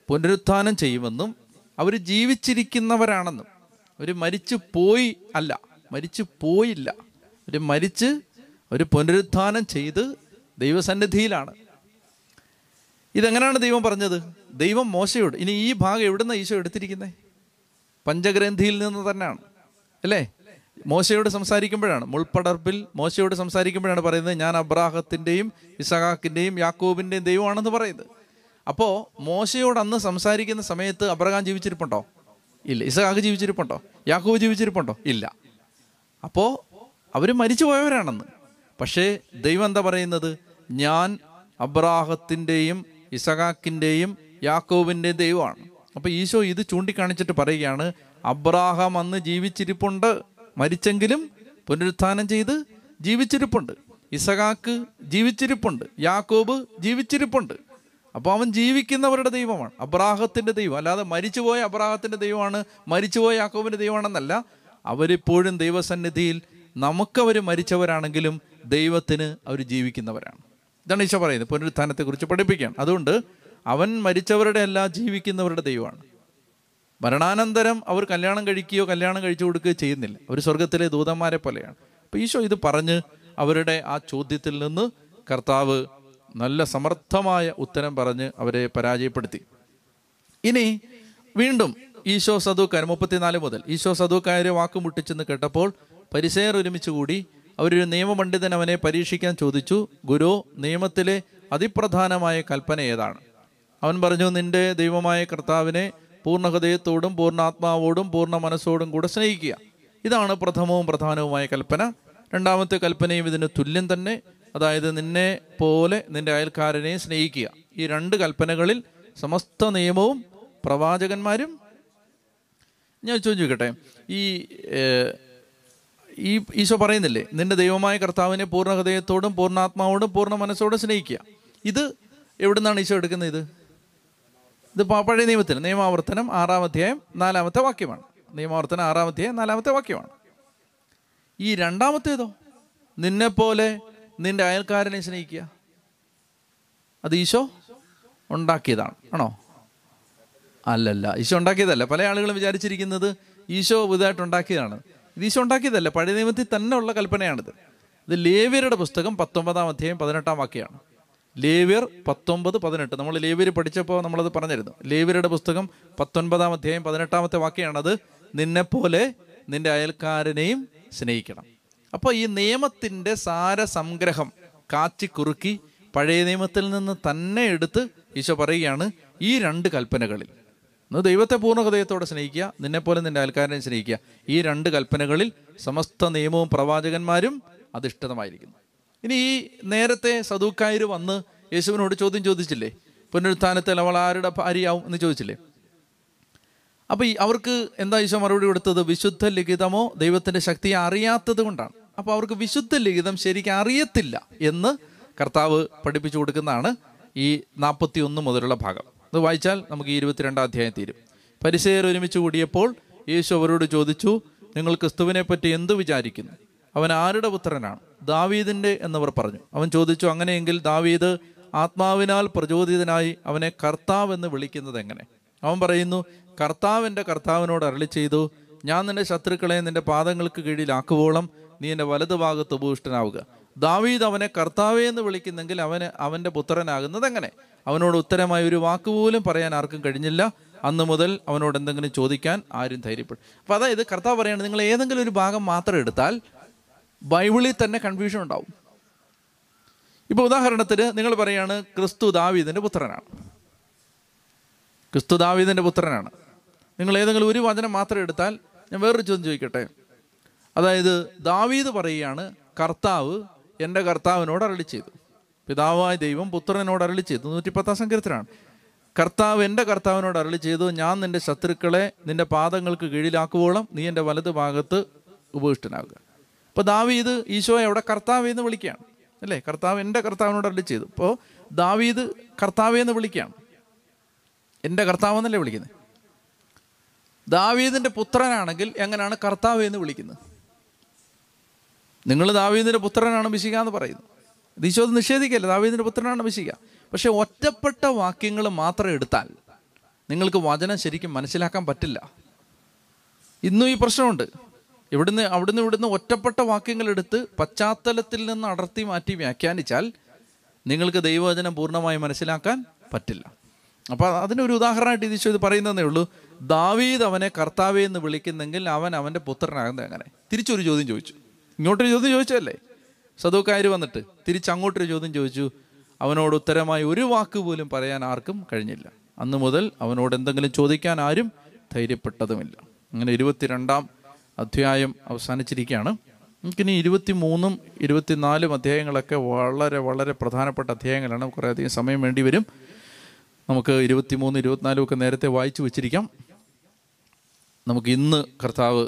പുനരുത്ഥാനം ചെയ്യുമെന്നും അവർ ജീവിച്ചിരിക്കുന്നവരാണെന്നും. അവർ മരിച്ചു പോയി അല്ല മരിച്ചു പോയില്ല. അവർ മരിച്ച് ഒരു പുനരുത്ഥാനം ചെയ്ത് ദൈവസന്നിധിയിലാണ്. ഇതെങ്ങനെയാണ് ദൈവം പറഞ്ഞത്? ദൈവം മോശയോട് ഇനി ഈ ഭാഗം എവിടുന്ന ഈശോ എടുത്തിരിക്കുന്നത് പഞ്ചഗ്രന്ഥിയിൽ നിന്ന് തന്നെയാണ് അല്ലേ? മോശയോട് സംസാരിക്കുമ്പോഴാണ് മുൾപ്പടർപ്പിൽ മോശയോട് സംസാരിക്കുമ്പോഴാണ് പറയുന്നത് ഞാൻ അബ്രാഹത്തിന്റെയും ഇസഹാക്കിന്റെയും യാക്കോബിന്റെയും ദൈവമാണെന്ന് പറയുന്നത്. അപ്പോൾ മോശയോട് അന്ന് സംസാരിക്കുന്ന സമയത്ത് അബ്രഹാം ജീവിച്ചിരിപ്പുണ്ടോ? ഇല്ല. ഇസഹാക്ക് ജീവിച്ചിരിപ്പുണ്ടോ? യാക്കോബ് ജീവിച്ചിരിപ്പുണ്ടോ? ഇല്ല. അപ്പോൾ അവർ മരിച്ചു പോയവരാണെന്ന് പക്ഷേ ദൈവം എന്താ പറയുന്നത്? ഞാൻ അബ്രാഹത്തിന്റെയും ഇസഹാക്കിന്റെയും യാക്കോബിന്റെയും ദൈവമാണ്. അപ്പോൾ ഈശോ ഇത് ചൂണ്ടിക്കാണിച്ചിട്ട് പറയുകയാണ് അബ്രാഹാം അന്ന് ജീവിച്ചിരിപ്പുണ്ട്. മരിച്ചെങ്കിലും പുനരുത്ഥാനം ചെയ്ത് ജീവിച്ചിരിപ്പുണ്ട്. ഇസഹാക്ക് ജീവിച്ചിരിപ്പുണ്ട്. യാക്കോബ് ജീവിച്ചിരിപ്പുണ്ട്. അപ്പോൾ അവൻ ജീവിക്കുന്നവരുടെ ദൈവമാണ്. അബ്രാഹത്തിന്റെ ദൈവം. അല്ലാതെ മരിച്ചുപോയ അബ്രാഹത്തിന്റെ ദൈവമാണ് മരിച്ചുപോയ യാക്കോബിന്റെ ദൈവമാണെന്നല്ല. അവരിപ്പോഴും ദൈവസന്നിധിയിൽ നമുക്കവർ മരിച്ചവരാണെങ്കിലും ദൈവത്തിന് അവർ ജീവിക്കുന്നവരാണ്. ഇതാണ് ഈശോ പറയുന്നത്. പുനരുത്ഥാനത്തെക്കുറിച്ച് പഠിപ്പിക്കുകയാണ് അതുകൊണ്ട് അവൻ മരിച്ചവരുടെ അല്ല ജീവിക്കുന്നവരുടെ ദൈവമാണ്. മരണാനന്തരം അവർ കല്യാണം കഴിക്കുകയോ കല്യാണം കഴിച്ചു കൊടുക്കുകയോ ചെയ്യുന്നില്ല. അവർ സ്വർഗത്തിലെ ദൂതന്മാരെ പോലെയാണ്. അപ്പോൾ ഈശോ ഇത് പറഞ്ഞ് അവരുടെ ആ ചോദ്യത്തിൽ നിന്ന് കർത്താവ് നല്ല സമർത്ഥമായ ഉത്തരം പറഞ്ഞ് അവരെ പരാജയപ്പെടുത്തി. ഇനി വീണ്ടും ഈശോ സദൂക്കാർ മുപ്പത്തിനാല് മുതൽ ഈശോ സദൂക്കാരെ വാക്ക് മുട്ടിച്ചെന്ന് കേട്ടപ്പോൾ പരിസയർ ഒരുമിച്ച് കൂടി അവരൊരു നിയമപണ്ഡിതൻ അവനെ പരീക്ഷിക്കാൻ ചോദിച്ചു ഗുരു നിയമത്തിലെ അതിപ്രധാനമായ കൽപ്പന ഏതാണ്? അവൻ പറഞ്ഞു നിന്റെ ദൈവമായ കർത്താവിനെ പൂർണ ഹൃദയത്തോടും പൂർണ ആത്മാവോടും പൂർണ മനസ്സോടും കൂടെ സ്നേഹിക്കുക. ഇതാണ് പ്രഥമവും പ്രധാനവുമായ കൽപ്പന. രണ്ടാമത്തെ കൽപ്പനയും ഇതിന് തുല്യം തന്നെ. അതായത് നിന്നെ പോലെ നിന്റെ അയൽക്കാരനെ സ്നേഹിക്കുക. ഈ രണ്ട് കൽപ്പനകളിൽ സമസ്ത നിയമവും പ്രവാചകന്മാരും ഞാൻ ചോദിക്കട്ടെ ഈ ഈ ഈശോ പറയുന്നില്ലേ നിന്റെ ദൈവമായ കർത്താവിനെ പൂർണ ഹൃദയത്തോടും പൂർണാത്മാവോടും പൂർണ മനസ്സോടും സ്നേഹിക്കുക. ഇത് എവിടുന്നാണ് ഈശോ എടുക്കുന്നത്? ഇത് ഇത് പഴയ നിയമത്തിന് നിയമാവർത്തനം ആറാം അധ്യായം നാലാമത്തെ വാക്യമാണ്. നിയമാവർത്തനം ആറാം അധ്യായം നാലാമത്തെ വാക്യമാണ്. ഈ രണ്ടാമത്തേതോ? നിന്നെപ്പോലെ നിന്റെ അയൽക്കാരനെ സ്നേഹിക്കുക. അത് ഈശോ ഉണ്ടാക്കിയതാണ്. ആണോ? അല്ലല്ല. ഈശോ ഉണ്ടാക്കിയതല്ല. പല ആളുകളും വിചാരിച്ചിരിക്കുന്നത് ഈശോ പുതുതായിട്ട് ഉണ്ടാക്കിയതാണ്. ഇത് ഈശോ ഉണ്ടാക്കിയതല്ല. പഴയ നിയമത്തിൽ തന്നെ ഉള്ള കൽപ്പനയാണിത്. ഇത് ലേവ്യരുടെ പുസ്തകം പത്തൊമ്പതാം അധ്യായം പതിനെട്ടാം വാക്യമാണ്. ലേവ്യർ പത്തൊമ്പത് പതിനെട്ട്. നമ്മൾ ലേവ്യർ പഠിച്ചപ്പോൾ നമ്മളത് പറഞ്ഞിരുന്നു. ലേവ്യരുടെ പുസ്തകം പത്തൊൻപതാം അധ്യായം പതിനെട്ടാമത്തെ വാക്യമാണത്. നിന്നെപ്പോലെ നിന്റെ അയൽക്കാരനെയും സ്നേഹിക്കണം. അപ്പോൾ ഈ നിയമത്തിന്റെ സാര സംഗ്രഹം സാരസംഗ്രഹം കാച്ചിക്കുറുക്കി പഴയ നിയമത്തിൽ നിന്ന് തന്നെ എടുത്ത് ഈശോ പറയുകയാണ് ഈ രണ്ട് കൽപ്പനകളിൽ. ഒന്ന് ദൈവത്തെ പൂർണ ഹൃദയത്തോടെ സ്നേഹിക്കുക നിന്നെപ്പോലെ നിന്റെ അയൽക്കാരനെ സ്നേഹിക്കുക. ഈ രണ്ട് കൽപ്പനകളിൽ സമസ്ത നിയമവും പ്രവാചകന്മാരും അധിഷ്ഠിതമായിരിക്കുന്നു. ഇനി ഈ നേരത്തെ സദൂക്കായർ വന്ന് യേശുവിനോട് ചോദ്യം ചോദിച്ചില്ലേ? പുനരുത്ഥാനത്തിൽ അവൾ ആരുടെ ഭാര്യയാവും എന്ന് ചോദിച്ചില്ലേ? അപ്പൊ ഈ അവർക്ക് എന്താ ഈശോ മറുപടി കൊടുത്തത്? വിശുദ്ധ ലിഖിതമോ ദൈവത്തിന്റെ ശക്തിയെ അറിയാത്തത് കൊണ്ടാണ്. അപ്പൊ അവർക്ക് വിശുദ്ധ ലിഖിതം ശരിക്കും അറിയത്തില്ല എന്ന് കർത്താവ് പഠിപ്പിച്ചു കൊടുക്കുന്നതാണ് ഈ നാൽപ്പത്തി ഒന്ന് മുതലുള്ള ഭാഗം. അത് വായിച്ചാൽ നമുക്ക് ഈ ഇരുപത്തിരണ്ടാം അധ്യായം തീരും. പരിസയർ ഒരുമിച്ച് കൂടിയപ്പോൾ യേശു അവരോട് ചോദിച്ചു നിങ്ങൾ ക്രിസ്തുവിനെ പറ്റി എന്ത് വിചാരിക്കുന്നു? അവൻ ആരുടെ പുത്രനാണ്? ദാവീദിന്റെ എന്നവർ പറഞ്ഞു. അവൻ ചോദിച്ചു അങ്ങനെയെങ്കിൽ ദാവീദ് ആത്മാവിനാൽ പ്രചോദിതനായി അവനെ കർത്താവ് എന്ന് വിളിക്കുന്നത് എങ്ങനെ? അവൻ പറയുന്നു കർത്താവിന്റെ കർത്താവിനോട് അരളി ചെയ്തു ഞാൻ നിന്റെ ശത്രുക്കളെ നിന്റെ പാദങ്ങൾക്ക് കീഴിലാക്കുവോളം നീ എന്റെ വലതുഭാഗത്ത് ഉപഭൂഷ്ടനാവുക ദാവീദ് അവനെ കർത്താവേ എന്ന് വിളിക്കുന്നെങ്കിൽ അവന് അവന്റെ പുത്രനാകുന്നത് എങ്ങനെ? അവനോട് ഉത്തരമായ ഒരു വാക്ക് പോലും പറയാൻ ആർക്കും കഴിഞ്ഞില്ല. അന്ന് മുതൽ അവനോട് എന്തെങ്കിലും ചോദിക്കാൻ ആരും ധൈര്യപ്പെടും. അപ്പോൾ അതായത് കർത്താവ് പറയുന്നത് നിങ്ങൾ ഏതെങ്കിലും ഒരു ഭാഗം മാത്രം എടുത്താൽ ബൈബിളിൽ തന്നെ കൺഫ്യൂഷൻ ഉണ്ടാവും. ഇപ്പോൾ ഉദാഹരണത്തിന് നിങ്ങൾ പറയാണ് ക്രിസ്തു ദാവീദിന്റെ പുത്രനാണ്. ക്രിസ്തു ദാവീദിന്റെ പുത്രനാണ്. നിങ്ങൾ ഏതെങ്കിലും ഒരു വചനം മാത്രം എടുത്താൽ ഞാൻ വേറൊരു ചോദ്യം ചോദിക്കട്ടെ? അതായത് ദാവീദ് പറയുകയാണ് കർത്താവ് എന്റെ കർത്താവിനോട് അരളി ചെയ്തു. പിതാവായ ദൈവം പുത്രനോട് അരളി ചെയ്തു. നൂറ്റിപ്പത്താം സങ്കീർത്തനാണ്. കർത്താവ് എന്റെ കർത്താവിനോട് അരളി ചെയ്തു. ഞാൻ നിന്റെ ശത്രുക്കളെ നിന്റെ പാദങ്ങൾക്ക് കീഴിലാക്കുവോളം നീ എന്റെ വലത് ഭാഗത്ത് ഉപവിഷ്ടനാകുക. അപ്പോൾ ദാവീദ് ഈശോയെ എവിടെ കർത്താവ് എന്ന് വിളിക്കുകയാണ്? അല്ലേ? കർത്താവ് എന്റെ കർത്താവിനോട് അരളി ചെയ്തു. അപ്പോൾ ദാവീദ് കർത്താവേ എന്ന് വിളിക്കുകയാണ്. എന്റെ കർത്താവ് എന്നല്ലേ വിളിക്കുന്നത്? ദാവീദിന്റെ പുത്രനാണെങ്കിൽ എങ്ങനെയാണ് കർത്താവ് എന്ന് വിളിക്കുന്നത്? നിങ്ങൾ ദാവീദിന്റെ പുത്രനാണ് മിശിക എന്ന് പറയുന്നു. ഈശോ അത് നിഷേധിക്കല്ല? ദാവീദിന്റെ പുത്രനാണ് മിശിക പക്ഷേ ഒറ്റപ്പെട്ട വാക്യങ്ങൾ മാത്രം എടുത്താൽ നിങ്ങൾക്ക് വചനം ശരിക്കും മനസ്സിലാക്കാൻ പറ്റില്ല. ഇന്നും ഈ പ്രശ്നമുണ്ട്. ഇവിടുന്ന് അവിടുന്ന് ഇവിടുന്ന് ഒറ്റപ്പെട്ട വാക്യങ്ങൾ എടുത്ത് പശ്ചാത്തലത്തിൽ നിന്ന് അടർത്തി മാറ്റി വ്യാഖ്യാനിച്ചാൽ നിങ്ങൾക്ക് ദൈവവചനം പൂർണമായി മനസ്സിലാക്കാൻ പറ്റില്ല. അപ്പോൾ അതിനൊരു ഉദാഹരണമായിട്ട് ഇത് ഈശോ ഇത് പറയുന്നതേ ഉള്ളൂ. ദാവീദ് അവനെ കർത്താവേ എന്ന് വിളിക്കുന്നെങ്കിൽ അവൻ അവന്റെ പുത്രനാകുന്നത് എങ്ങനെ? തിരിച്ചൊരു ചോദ്യം ചോദിച്ചു. ഇങ്ങോട്ടൊരു ചോദ്യം ചോദിച്ചല്ലേ സദൂക്കാർ വന്നിട്ട് തിരിച്ചങ്ങോട്ടൊരു ചോദ്യം ചോദിച്ചു. അവനോട് ഉത്തരമായി ഒരു വാക്ക് പോലും പറയാൻ ആർക്കും കഴിഞ്ഞില്ല. അന്ന് മുതൽ അവനോട് എന്തെങ്കിലും ചോദിക്കാൻ ആരും ധൈര്യപ്പെട്ടതുമില്ല. അങ്ങനെ ഇരുപത്തിരണ്ടാം അധ്യായം അവസാനിച്ചിരിക്കുകയാണ്. നമുക്കിനി ഇരുപത്തി മൂന്നും ഇരുപത്തിനാലും അധ്യായങ്ങളൊക്കെ വളരെ വളരെ പ്രധാനപ്പെട്ട അധ്യായങ്ങളാണ്. കുറേയധികം സമയം വേണ്ടി വരും. നമുക്ക് ഇരുപത്തിമൂന്ന് ഇരുപത്തിനാലും ഒക്കെ നേരത്തെ വായിച്ചു വെച്ചിരിക്കാം. നമുക്ക് ഇന്ന് കർത്താവ്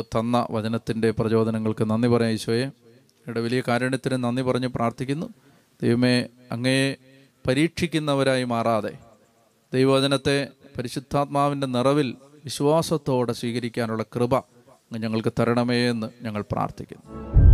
തന്ന വചനത്തിന്റെ പ്രചോദനങ്ങൾക്ക് നന്ദി പറയാം ഈശോയെ. ഇവിടെ വലിയ കാരുണ്യത്തിന് നന്ദി പറഞ്ഞ് പ്രാർത്ഥിക്കുന്നു. ദൈവമേ അങ്ങയെ പരീക്ഷിക്കുന്നവരായി മാറാതെ ദൈവവചനത്തെ പരിശുദ്ധാത്മാവിന്റെ നിറവിൽ വിശ്വാസത്തോടെ സ്വീകരിക്കാനുള്ള കൃപ ഞങ്ങൾക്ക് തരണമേ എന്ന് ഞങ്ങൾ പ്രാർത്ഥിക്കുന്നു.